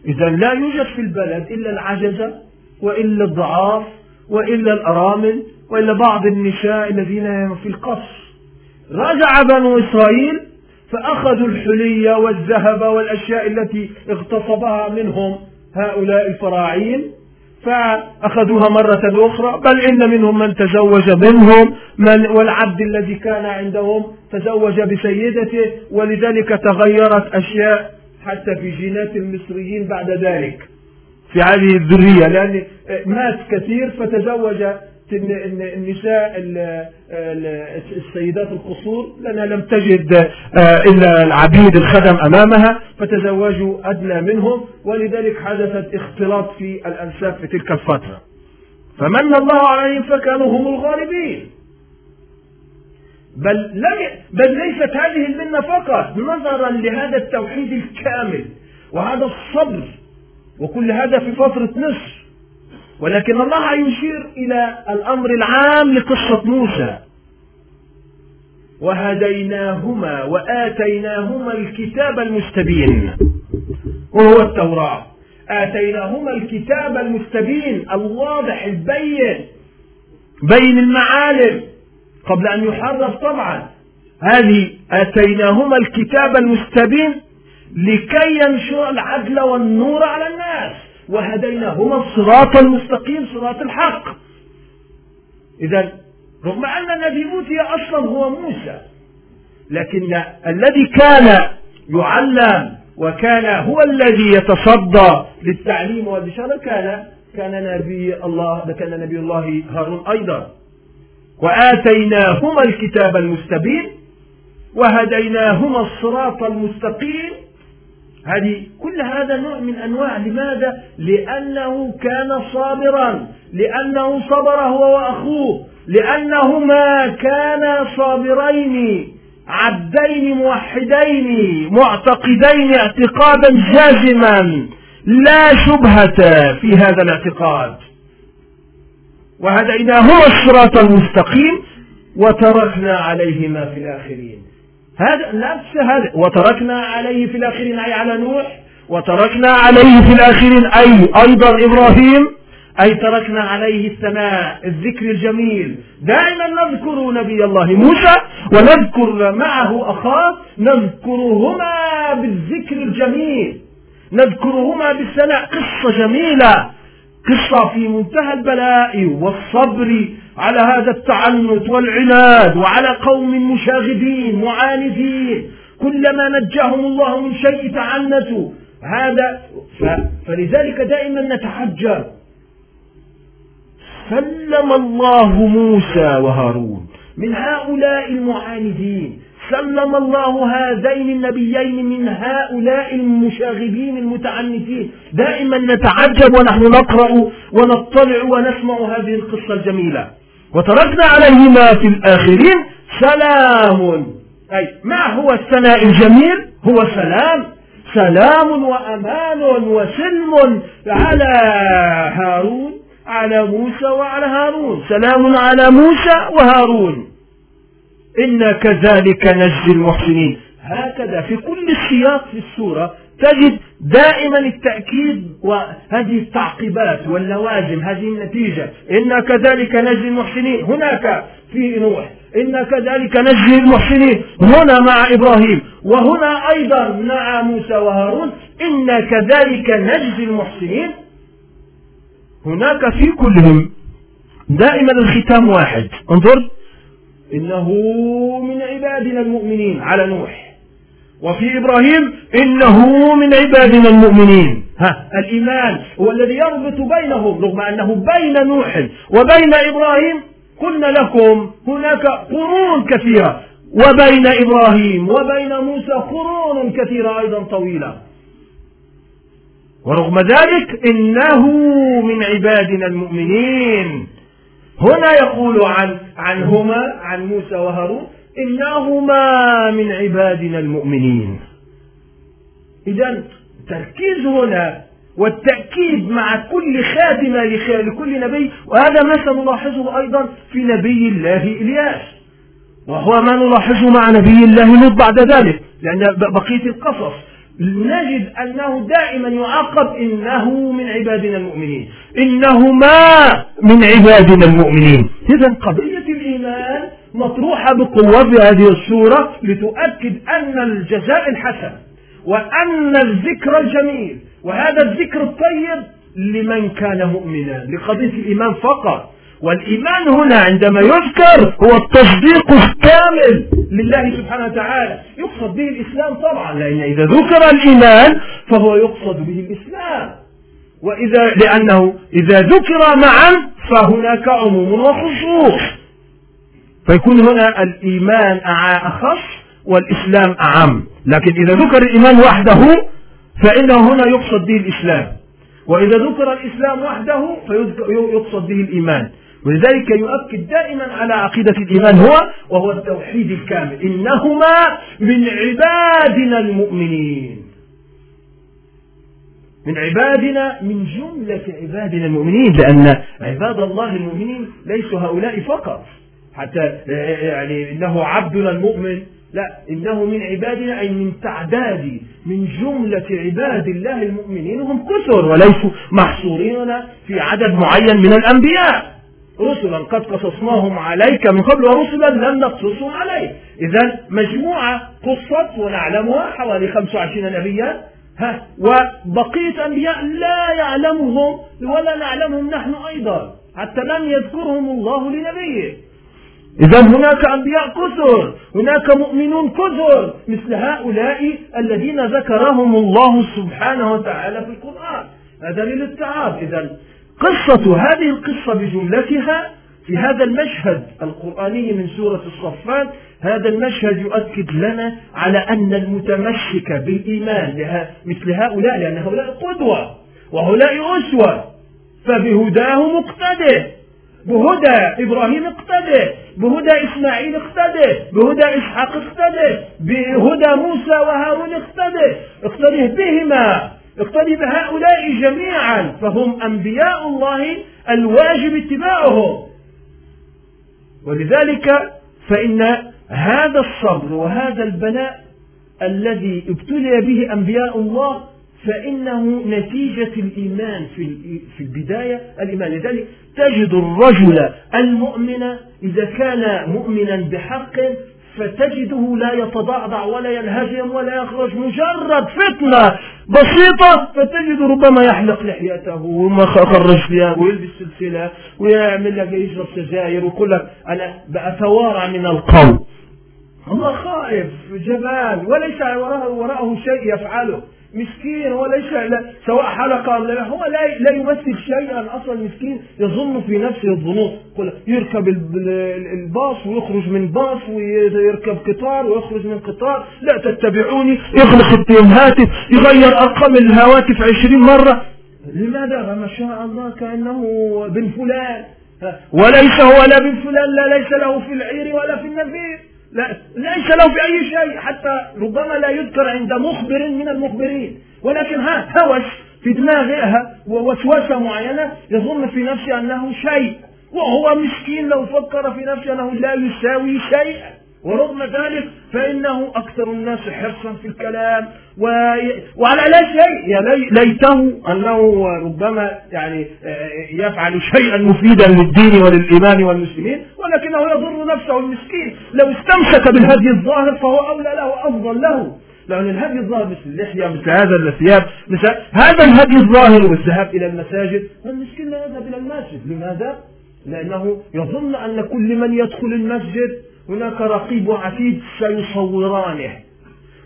إذا لا يوجد في البلد إلا العجزة وإلا الضعاف وإلا الأرامل وإلا بعض النساء الذين في القصر. رجع بنو إسرائيل فأخذوا الحلية والذهب والأشياء التي اغتصبها منهم هؤلاء الفراعين. فأخذوها مرة أخرى بل إن منهم من تزوج منهم من والعبد الذي كان عندهم تزوج بسيدته ولذلك تغيرت أشياء حتى في جينات المصريين بعد ذلك. في هذه الذرية لأن مات كثير فتزوج النساء السيدات القصور لأنها لم تجد آه، إلا العبيد الخدم أمامها فتزوجوا أدنى منهم ولذلك حدثت اختلاط في الأنساب في تلك الفترة. فمن الله عليهم فكانوا هم الغالبين. بل لم بل ليست هذه المنة فقط نظرا لهذا التوحيد الكامل وهذا الصبر وكل هذا في فترة نصر ولكن الله يشير إلى الأمر العام لقصة موسى. وهديناهما وآتيناهما الكتاب المستبين. وهو التوراة. آتيناهما الكتاب المستبين الواضح البين بين المعالم قبل أن يحرف طبعا. هذه آتيناهما الكتاب المستبين لكي ينشر العدل والنور على الناس. وهديناهما الصراط المستقيم صراط الحق. إذا رغم أن الذي أوتي أصلا هو موسى لكن الذي كان يعلم وكان هو الذي يتصدى للتعليم والبشارة كان كان نبي الله كان نبي الله هارون أيضا. وآتيناهما الكتاب المستبين وهديناهما الصراط المستقيم هذه كل هذا نوع من أنواع لماذا؟ لأنه كان صابرا، لأنه صبر هو وأخوه، لأنهما كانا صابرين عبدين موحدين معتقدين اعتقادا جازما لا شبهة في هذا الاعتقاد وهديناه هو الصراط المستقيم وتركنا عليهما في الآخرين هذا نفس هذا. وتركنا عليه في الآخرين أي على نوح. وتركنا عليه في الآخرين أي أيضا إبراهيم. أي تركنا عليه الثناء الذكر الجميل. دائما نذكر نبي الله موسى ونذكر معه أخاه نذكرهما بالذكر الجميل. نذكرهما بالثناء قصة جميلة. قصة في منتهى البلاء والصبر على هذا التعنت والعناد وعلى قوم مشاغبين معاندين. كلما نجاهم الله من شيء تعنتوا. هذا فلذلك دائما نتحجر. سلم الله موسى وهارون من هؤلاء المعاندين. سلم الله هذين النبيين من هؤلاء المشاغبين المتعنتين. دائما نتعجب ونحن نقرأ ونطلع ونسمع هذه القصة الجميلة. وتركنا عليهما في الآخرين سلام. أي ما هو الثناء الجميل؟ هو سلام. سلام وأمان وسلم على هارون على موسى وعلى هارون. سلام على موسى وهارون. إنا كذلك نجزي المحسنين. هكذا في كل السياق في السورة تجد دائما التأكيد وهذه التعقيبات واللوازم هذه النتيجة. إنا كذلك نجزي المحسنين. هناك في نوح. إنا كذلك نجزي المحسنين. هنا مع إبراهيم. وهنا أيضا مع موسى وهارون. إنا كذلك نجزي المحسنين. هناك في كلهم. دائما الختام واحد. انظر. إنه من عبادنا المؤمنين. على نوح. وفي إبراهيم إنه من عبادنا المؤمنين. ها الإيمان هو الذي يربط بينهم رغم أنه بين نوح وبين إبراهيم. قلنا لكم هناك قرون كثيرة وبين إبراهيم وبين موسى قرون كثيرة أيضا طويلة. ورغم ذلك إنه من عبادنا المؤمنين. هنا يقول عن عنهما عن موسى وهارون إنهما من عبادنا المؤمنين. إذا تركيز هنا والتأكيد مع كل خاتمة لكل نبي وهذا ما سنلاحظه أيضا في نبي الله إلياس. وهو ما نلاحظه مع نبي الله لوط بعد ذلك لأن بقية القصص. نجد أنه دائما يعاقب إنه من عبادنا المؤمنين. إنهما من عبادنا المؤمنين. إذا قضية مطروحة بقوة في هذه السورة لتؤكد أن الجزاء الحسن وأن الذكر الجميل وهذا الذكر الطيب لمن كان مؤمنا لقضية الإيمان فقط. والإيمان هنا عندما يذكر هو التصديق الكامل لله سبحانه وتعالى. يقصد به الإسلام طبعا لأن إذا ذكر الإيمان فهو يقصد به الإسلام. وإذا لأنه إذا ذكر معا فهناك عموم وخصوص فيكون هنا الإيمان أخص والإسلام أعم. لكن إذا ذكر الإيمان وحده فإنه هنا يقصد به الإسلام. وإذا ذكر الإسلام وحده فيقصد به الإيمان. ولذلك يؤكد دائما على عقيدة الإيمان هو وهو التوحيد الكامل. إنهما من عبادنا المؤمنين. من عبادنا من جملة عبادنا المؤمنين لأن عباد الله المؤمنين ليسوا هؤلاء فقط. حتى يعني إنه عبدنا المؤمن. لا إنه من عبادنا أي من تعداد من جملة عباد الله المؤمنين هم كثر وليسوا محصورين في عدد معين من الأنبياء. رسلا قد قصصناهم عليك من قبل ورسلا لم نقصصهم عليك. إذا مجموعة قصت ونعلمها حوالي 25 نبيا. ها وبقية أنبياء لا يعلمهم ولا نعلمهم نحن أيضا حتى لم يذكرهم الله لنبيه. إذا هناك أنبياء كثر هناك مؤمنون كثر مثل هؤلاء الذين ذكرهم الله سبحانه وتعالى في القرآن. هذا للاتعاب إذا قصة هذه القصة بجملتها في هذا المشهد القرآني من سورة الصفات هذا المشهد يؤكد لنا على أن المتمسك بالإيمان مثل هؤلاء لأن هؤلاء قدوة وهؤلاء أسوة فبهداه مقتدر. بهدى إبراهيم اقتدى بهدى إسماعيل اقتدى بهدى إسحاق اقتدى بهدى موسى وهارون اقتدى. اقتدى بهما اقتدي بهؤلاء جميعا فهم أنبياء الله الواجب اتباعهم. ولذلك فإن هذا الصبر وهذا البلاء الذي ابتلي به أنبياء الله فإنه نتيجة الإيمان في البداية الإيمان. لذلك تجد الرجل المؤمن إذا كان مؤمنا بحق فتجده لا يتضعضع ولا ينهزم ولا يخرج مجرد فتنة بسيطة فتجد ربما يحلق لحيته وما خرج ثيابه ويلبس سلسلة ويعمل لك يشرب سجاير ويقول لك أنا بأتوارى من القوم الله خائف جبان وليس وراءه شيء يفعله. مسكين هو ليس سواء حلقة ولا لا هو لا لا يمثل شيئا أصلا مسكين يظن في نفسه الظنون. يركب الباص ويخرج من باص ويركب قطار ويخرج من قطار. لا تتبعوني يغلق الهاتف يغير أرقام الهواتف عشرين مرة. لماذا؟ ما شاء الله كأنه بن فلان. وليس هو لا بن فلان لا ليس له في العير ولا في النفير لا ليس له في أي شيء حتى ربما لا يذكر عند مخبر من المخبرين. ولكن ها هوس في دماغها ووسوسة معينة يظن في نفسه أنه شيء وهو مسكين لو فكر في نفسه أنه لا يساوي شيئا. ورغم ذلك فإنه أكثر الناس حرصا في الكلام و... وعلى لا شيء. يا لي... ليته أنه ربما يعني آه، يفعل شيئا مفيدا للدين وللإيمان والمسلمين ولكنه يضر نفسه المسكين. لو استمسك بالهدي الظاهر فهو أولى له أفضل له. لأن الهدي الظاهر مثل اللحية مثل هذا الثياب مثل هذا الهدي الظاهر والذهاب إلى المساجد المسكين لا يذهب إلى المسجد. لماذا؟ لأنه يظن أن كل من يدخل المسجد هناك رقيب وعتيد سيصورانه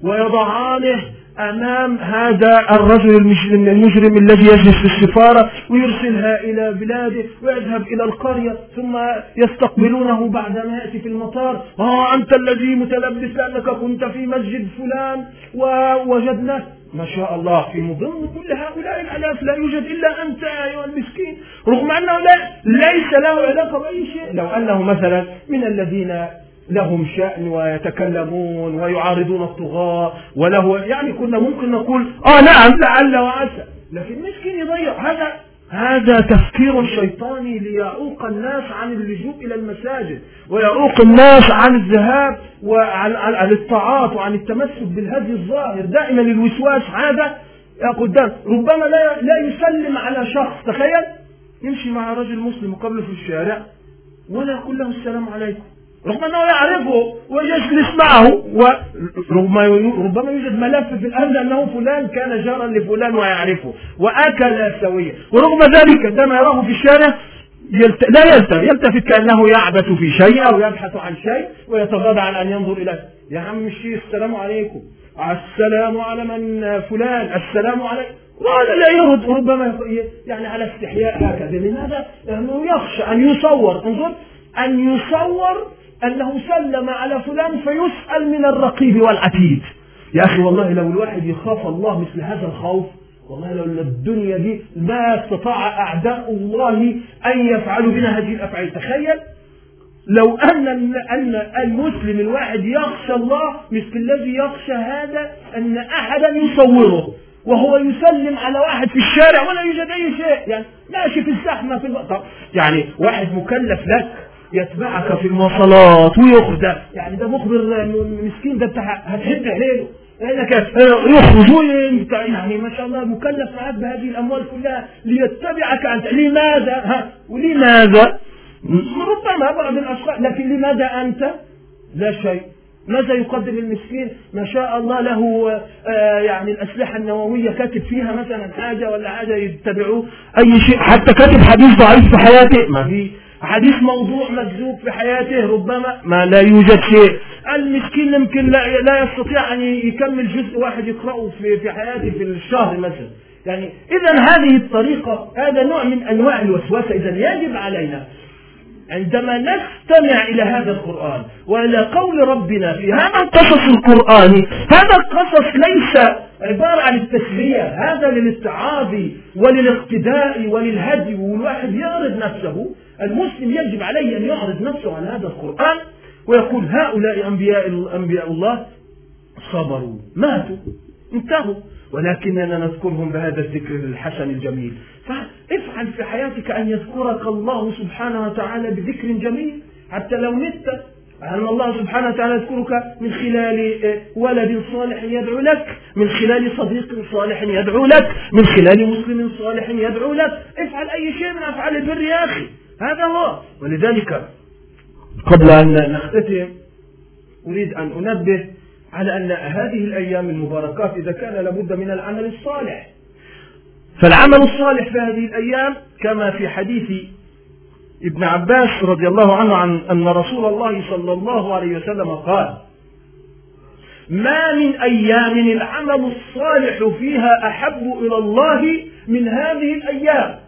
ويضعانه أمام هذا الرجل المجرم, المجرم الذي يجلس في السفارة ويرسلها إلى بلاده ويذهب إلى القرية ثم يستقبلونه بعدما يأتي في المطار. آه أنت الذي متلبس لأنك كنت في مسجد فلان ووجدناك ما شاء الله في مضم كل هؤلاء الآلاف لا يوجد إلا أنت أيها المسكين. رغم أنه لا ليس له علاقة بأي شيء. لو أنه مثلا من الذين لهم شأن ويتكلمون ويعارضون الطغاة وله يعني كنا ممكن نقول آه نعم لعل وعسى لكن مسكين يضيع. هذا هذا تفكير شيطاني ليعوق الناس عن اللجوء إلى المساجد ويعوق الناس عن الذهاب وعن عن الطاعات وعن التمسك بالهدي الظاهر. دائما الوسواس هذا يا قدام ربما لا لا يسلم على شخص. تخيل يمشي مع رجل مسلم قبله في الشارع ولا يقول له السلام عليكم. رغم أنه يعرفه ويجلس معه وربما يوجد ملف في الامن أنه فلان كان جارا لفلان ويعرفه واكل سويا ورغم ذلك عندما يراه في الشارع يلت... لا يلتف يلتفت كأنه يعبث في شيء أو يبحث عن شيء ويتغاضى عن أن ينظر إليه. يا عم الشيخ السلام عليكم. السلام على من فلان. السلام عليكم وهذا لا يرد ربما يعني على استحياء هكذا. لماذا؟ لأنه يخشى أن يصور. انظر أن يصور أنه سلم على فلان فيسأل من الرقيب والعتيد. يا أخي والله لو الواحد يخاف الله مثل هذا الخوف والله لو الدنيا دي ما استطاع أعداء الله أن يفعلوا بنا هذه الأفعال. تخيل لو أن أن المسلم الواحد يخشى الله مثل الذي يخشى هذا أن أحدا يصوره وهو يسلم على واحد في الشارع ولا يوجد أي شيء. يعني ماشي في الزحمة في الوقت يعني واحد مكلف لك يتبعك في المواصلات ويخرج يعني ده مخبر مسكين ده بتاع هتهد عليه لأنك يخرج يعني ما شاء الله مكلف معك بهذه الأموال كلها. ليتبعك أنت. لماذا؟ ها؟ ولماذا؟ ربما بعض الأشخاص. لكن لماذا أنت؟ لا شيء. ماذا يقدم المسكين؟ ما شاء الله له آه يعني الأسلحة النووية. كاتب فيها مثلا حاجة ولا حاجة يتبعوه؟ أي شيء. حتى كاتب حديث ضعيف في حياته. ما في حديث موضوع مكذوب في حياته ربما ما لا يوجد شيء. المسكين يمكن لا, لا يستطيع أن يكمل جزء واحد يقرأه في, في حياته في الشهر مثلا. يعني إذا هذه الطريقة هذا نوع من أنواع الوسوسة إذا يجب علينا. عندما نستمع إلى هذا القرآن وإلى قول ربنا في هذا القصص القرآني هذا القصص ليس عبارة عن التسلية هذا للاتعاظ وللاقتداء وللهدي والواحد يعرض نفسه المسلم يجب عليه أن يعرض نفسه على هذا القرآن ويقول هؤلاء أنبياء أنبياء الله صبروا ماتوا انتهوا ولكننا نذكرهم بهذا الذكر الحسن الجميل. فافعل في حياتك أن يذكرك الله سبحانه وتعالى بذكر جميل حتى لو مت أن الله سبحانه وتعالى يذكرك من خلال آه، ولد صالح يدعو لك من خلال صديق صالح يدعو لك من خلال مسلم صالح يدعو لك. افعل أي شيء من أفعال البر يا أخي. هذا هو ولذلك قبل أن نختتم أريد أن أنبه على أن هذه الأيام المباركات إذا كان لابد من العمل الصالح. فالعمل الصالح في هذه الأيام كما في حديث ابن عباس رضي الله عنه عن أن رسول الله صلى الله عليه وسلم قال ما من أيام العمل الصالح فيها أحب إلى الله من هذه الأيام.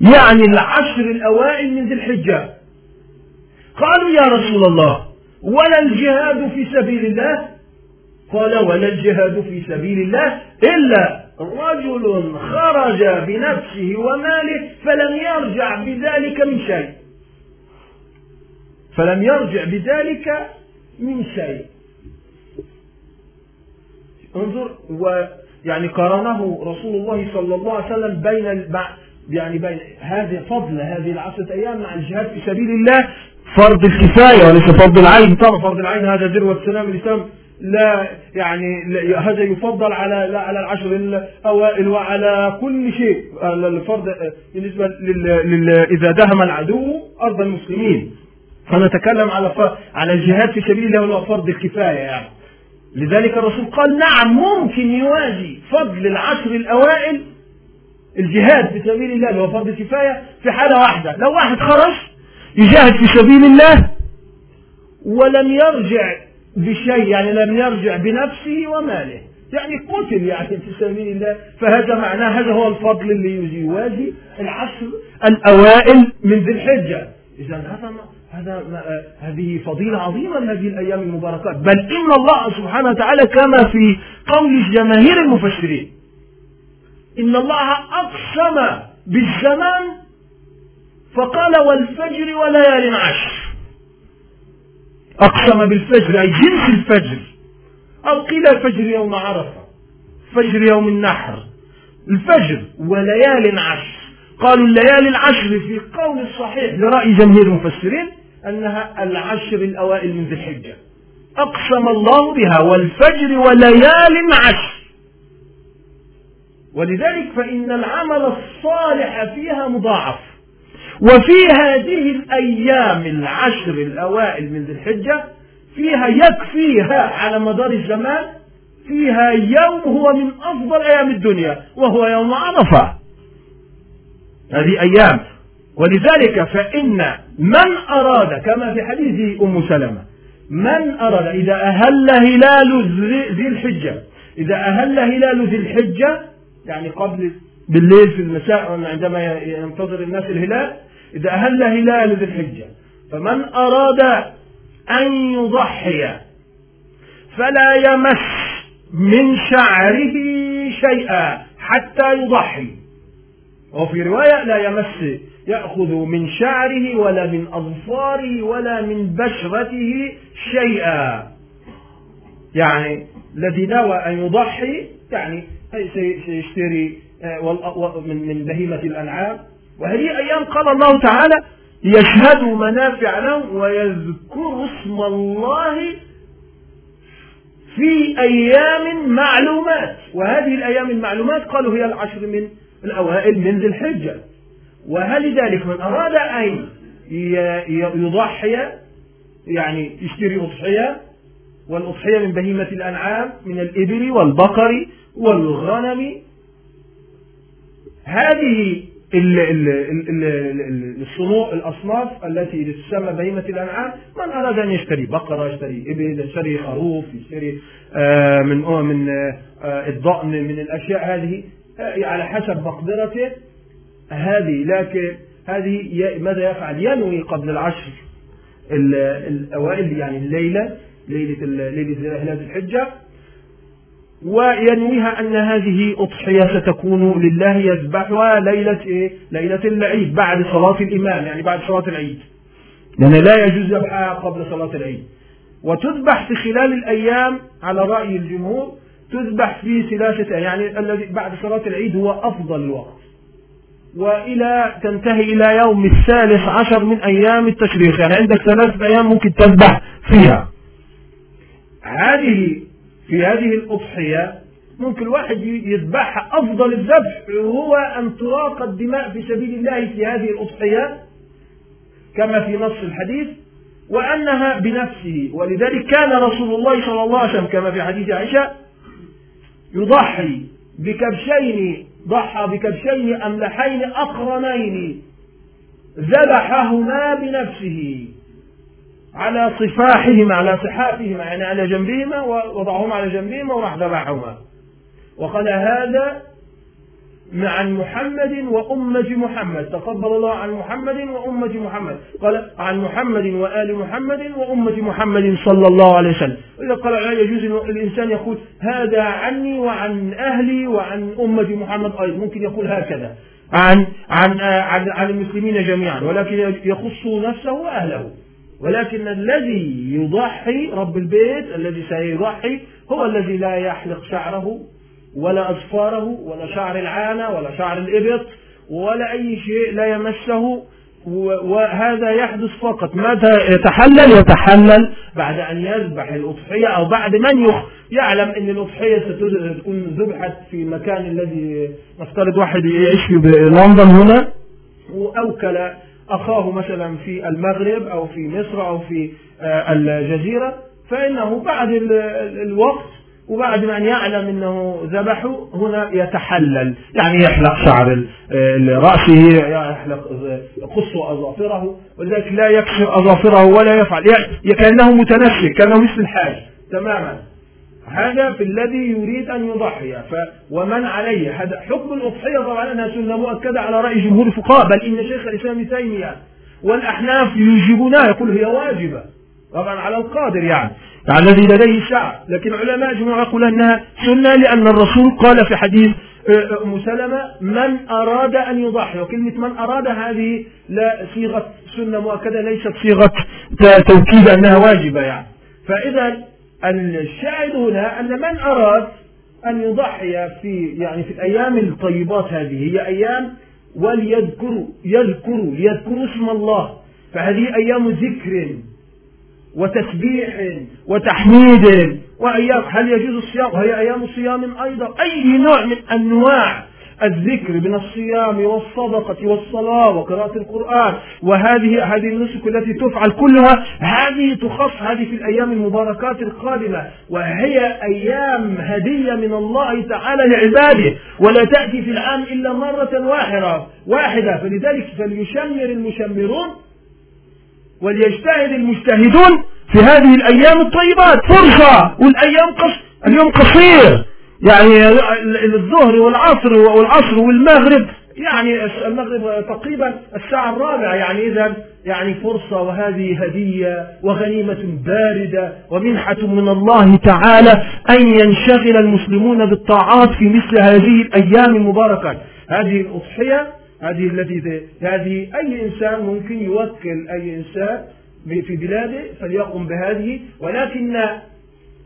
يعني العشر الأوائل من ذي الحجة. قالوا يا رسول الله ولا الجهاد في سبيل الله؟ قال ولا الجهاد في سبيل الله إلا رجل خرج بنفسه وماله فلم يرجع بذلك من شيء. فلم يرجع بذلك من شيء. انظر ويعني قارنه رسول الله صلى الله عليه وسلم بين يعني بين هذه فضل هذه العشرة أيام مع الجهاد في سبيل الله فرض الكفاية وليس فرض العين. طبعا فرض العين هذا ذروة سلام الإسلام. لا يعني هذا يفضل على لا على العشر الاوائل وعلى كل شيء. الفرض بالنسبة لل إذا دهم العدو أرض المسلمين. فنتكلم على على الجهاد في سبيل الله وهو فرض الكفاية يعني. لذلك الرسول قال نعم ممكن يوازي فضل العشر الأوائل الجهاد في سبيل الله اللي هو فرض الكفايه في حالة واحدة. لو واحد خرج يجاهد في سبيل الله ولم يرجع بشيء يعني لم يرجع بنفسه وماله. يعني قتل يعني في سبيل الله. فهذا معناه هذا هو الفضل اللي يوازي العشر الأوائل من ذي الحجة. إذا هذا هذا هذه فضيلة عظيمة لهذه الأيام المباركات. بل إن الله سبحانه وتعالى كما في قول جماهير المفسرين إن الله أقسم بالزمان فقال والفجر وليال عشر. أقسم بالفجر أي جنس الفجر. أو قيل الفجر يوم عرفة فجر يوم النحر. الفجر وليال عشر. قالوا الليالي العشر في قول الصحيح لرأي جماهير المفسرين أنها العشر الأوائل من ذي الحجة. أقسم الله بها والفجر وليال عشر. ولذلك فإن العمل الصالح فيها مضاعف. وفي هذه الأيام العشر الأوائل من ذي الحجة فيها يكفيها على مدار الزمان فيها يوم هو من أفضل أيام الدنيا وهو يوم عرفة. هذه أيام. ولذلك فإن من أراد كما في حديث أم سلمة من أراد إذا أهل هلال ذي الحجة إذا أهل هلال ذي الحجة يعني قبل بالليل في المساء عندما ينتظر الناس الهلال إذا أهل هلال ذي الحجة فمن أراد أن يضحي فلا يمس من شعره شيئا حتى يضحي. وفي رواية لا يمس يأخذ من شعره ولا من أظفاره ولا من بشرته شيئا. يعني الذي نوى أن يضحي يعني سيشتري آه، من بهيمة الأنعام. وهذه أيام قال الله تعالى يشهدوا منافع لهم ويذكروا اسم الله في أيام معلومات. وهذه الأيام المعلومات قالوا هي العشر من الأوائل من ذي الحجة. وهل ذلك من أراد أن يضحي يعني يشتري أضحية؟ والأضحية من بهيمة الأنعام من الإبل والبقر والغنم. هذه الصنوع الأصناف التي تسمى بهيمة الأنعام. من أراد أن يشتري بقرة يشتري إبل يشتري خروف يشتري آه، من من آه، الضأن من الأشياء هذه آه، على حسب مقدرته. هذه لكن هذه ماذا يفعل؟ ينوي قبل العشر الأوائل يعني الليلة ليلة ليلة هلال الحجة وينويها أن هذه أضحية ستكون لله يذبحها ليلة إيه؟ ليلة العيد بعد صلاة الإمام يعني بعد صلاة العيد. لأن لا يجوز ذبحها قبل صلاة العيد. وتذبح في خلال الأيام على رأي الجمهور تذبح في ثلاثة يعني الذي بعد صلاة العيد هو أفضل الوقت وإلى تنتهي إلى يوم الثالث عشر من أيام التشريق يعني عندك ثلاثة أيام ممكن تذبح فيها. هذه في هذه الأضحية ممكن الواحد يذبحها أفضل الذبح هو أن تراق الدماء في سبيل الله في هذه الأضحية كما في نص الحديث وأنها بنفسه. ولذلك كان رسول الله صلى الله عليه وسلم كما في حديث عائشة يضحي بكبشين ضحى بكبشين أملحين أقرنين ذبحهما بنفسه. على صفاحهما على صحافهما يعني على جنبهما ووضعهما على جنبهما وراح ذبحهما. وقال هذا عن محمد وأمة محمد. تقبل الله عن محمد وأمة محمد. قال عن محمد وآل محمد وأمة محمد صلى الله عليه وسلم. إذا قال لا يجوز الإنسان يقول هذا عني وعن أهلي وعن أمة محمد أيضا. ممكن يقول هكذا. عن عن عن, عن المسلمين جميعا. ولكن يخص نفسه وأهله. ولكن الذي يضحي رب البيت الذي سيضحي هو الذي لا يحلق شعره ولا أظفاره ولا شعر العانة ولا شعر الإبط ولا أي شيء لا يمسه. وهذا يحدث فقط. متى يتحلل؟ يتحلل بعد أن يذبح الأضحية أو بعد من يعلم أن الأضحية ستكون ذبحت في مكان الذي نفترض واحد يعيش في لندن هنا. وأوكل أخاه مثلا في المغرب أو في مصر أو في آه، الجزيرة فإنه بعد الوقت وبعد ما أن يعلم أنه ذبحه هنا يتحلل. يعني يحلق شعر رأسه يحلق يقص أظافره ولذلك لا يكسر أظافره ولا يفعل. يعني كأنه متنسك كأنه مثل الحاج تماما. هذا في الذي يريد أن يضحي. ف ومن عليه. هذا حكم الأضحية طبعا أنها سنة مؤكدة على رأي جمهور الفقهاء. بل إن شيخ الإسلام ابن تيمية والأحناف يجيبونها يقول هي واجبة. طبعا على القادر يعني. يعني الذي لديه سعة لكن علماء جمهور يقول أنها سنة لأن الرسول قال في حديث آه، أم سلمة من أراد أن يضحي. وكلمة من أراد هذه لا صيغة سنة مؤكدة ليست صيغة توكيد أنها واجبة يعني. فإذا الشاهد هنا أن من أراد أن يضحي في يعني في الأيام الطيبات هذه هي أيام وليذكروا يذكروا يذكروا اسم الله. فهذه أيام ذكر وتسبيح وتحميد. وأيام هل يجوز الصيام؟ وهي أيام صيام أيضا. أي نوع من أنواع الذكر من الصيام والصدقة والصلاة وقراءة القرآن وهذه هذه النسك التي تفعل كلها هذه تخص هذه في الأيام المباركات القادمة وهي أيام هدية من الله تعالى لعباده ولا تأتي في العام إلا مرة واحدة واحدة. فلذلك فليشمر المشمرون وليجتهد المجتهدون في هذه الأيام الطيبات. فرصة والأيام قص اليوم قصير. يعني الظهر والعصر والعصر والمغرب يعني المغرب تقريبا الساعة الرابعة يعني إذا يعني فرصة وهذه هدية وغنيمة باردة ومنحة من الله تعالى أن ينشغل المسلمون بالطاعات في مثل هذه الأيام المباركة. هذه الأضحية هذه التي هذه أي إنسان ممكن يوكل أي إنسان في بلاده فليقم بهذه ولكن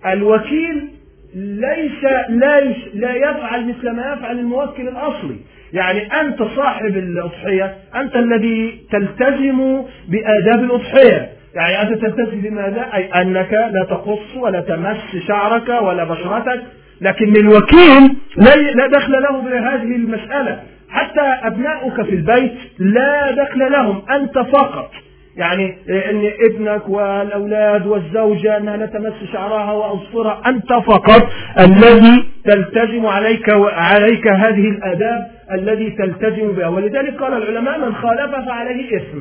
الوكيل ليس لا لا يفعل مثل ما يفعل الموكل الأصلي. يعني أنت صاحب الأضحية أنت الذي تلتزم بآداب الأضحية. يعني أنت تلتزم بماذا؟ أي أنك لا تقص ولا تمس شعرك ولا بشرتك. لكن الوكيل لا دخل له بهذه المسألة. حتى أبناؤك في البيت لا دخل لهم. أنت فقط. يعني إن ابنك والأولاد والزوجة انها لا تمس شعرها واظفرها أنت فقط الذي تلتزم عليك عليك هذه الآداب الذي تلتزم بها. ولذلك قال العلماء من خالف فعليه إثم.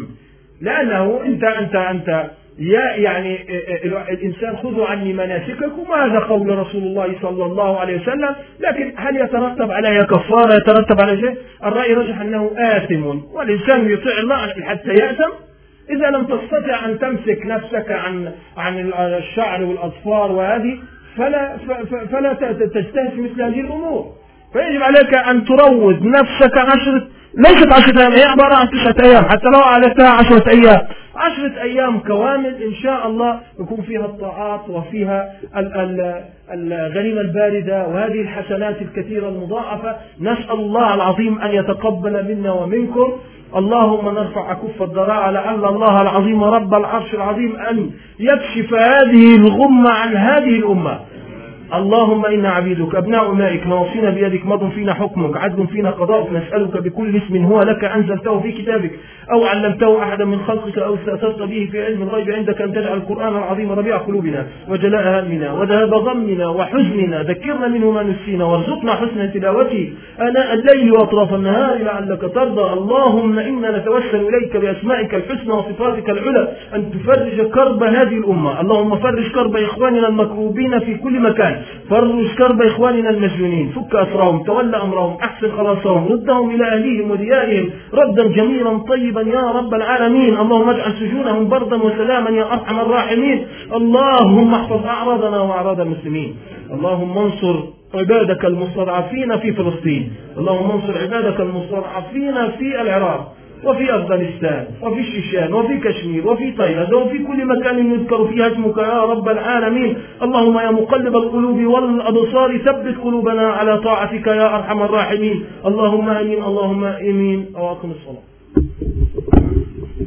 لأنه انت انت أنت يا يعني الإنسان خذوا عني مناسككم وهذا قول رسول الله صلى الله عليه وسلم. لكن هل يترتب عليها كفارة يترتب على شيء؟ الرأي رجح أنه آثم. والإنسان يطيع الله حتى يأثم. إذا لم تستطع أن تمسك نفسك عن عن الشعر والأظفار وهذه فلا فلا تجتهد في مثل هذه الأمور. فيجب عليك أن تروض نفسك عشرة ليست عشرة أيام هي عبارة عن تسعة أيام حتى لو أعلتها عشرة أيام. عشرة أيام كوامل إن شاء الله يكون فيها الطاعات وفيها الغنيمة الباردة وهذه الحسنات الكثيرة المضاعفة. نسأل الله العظيم أن يتقبل منا ومنكم. اللهم نرفع كف الضراعة لعل الله العظيم رب العرش العظيم أن يكشف هذه الغمة عن هذه الأمة. اللهم إنا عبيدك أبناء مائك نواصينا بيدك مض فينا حكمك عدل فينا قضاءك نسألك بكل اسم هو لك أنزلته في كتابك أو علمته أحدا من خلقك أو استأثرت به في علم الغيب عندك أن تجعل القرآن العظيم ربيع قلوبنا وجلاء همنا وذهاب غمنا وحزننا ذكرنا منه ما نسينا وارزقنا حسن تلاوته. آناء الليل وأطراف النهار لعلك ترضى. اللهم إنا نتوسل إليك بأسمائك الحسنى وصفاتك العلى أن تفرج كرب هذه الأمة. اللهم فرج كرب إخواننا المكروبين في كل مكان. فرج كرب إخواننا المسجونين فك أسرهم تولى أمرهم أحسن خلاصهم ردهم إلى أهليهم وديارهم ردا جميلا طيبا يا رب العالمين. اللهم اجعل سجونهم بردا وسلاما يا أرحم الراحمين. اللهم احفظ أعراضنا وأعراض المسلمين. اللهم انصر عبادك المستضعفين في فلسطين. اللهم انصر عبادك المستضعفين في العراق. وفي أفغانستان وفي الشيشان وفي كشمير وفي تايلاند وفي كل مكان يذكر فيها اسمك يا رب العالمين. اللهم يا مقلب القلوب والأبصار ثبت قلوبنا على طاعتك يا أرحم الراحمين. اللهم آمين اللهم آمين. أواكم الصلاة.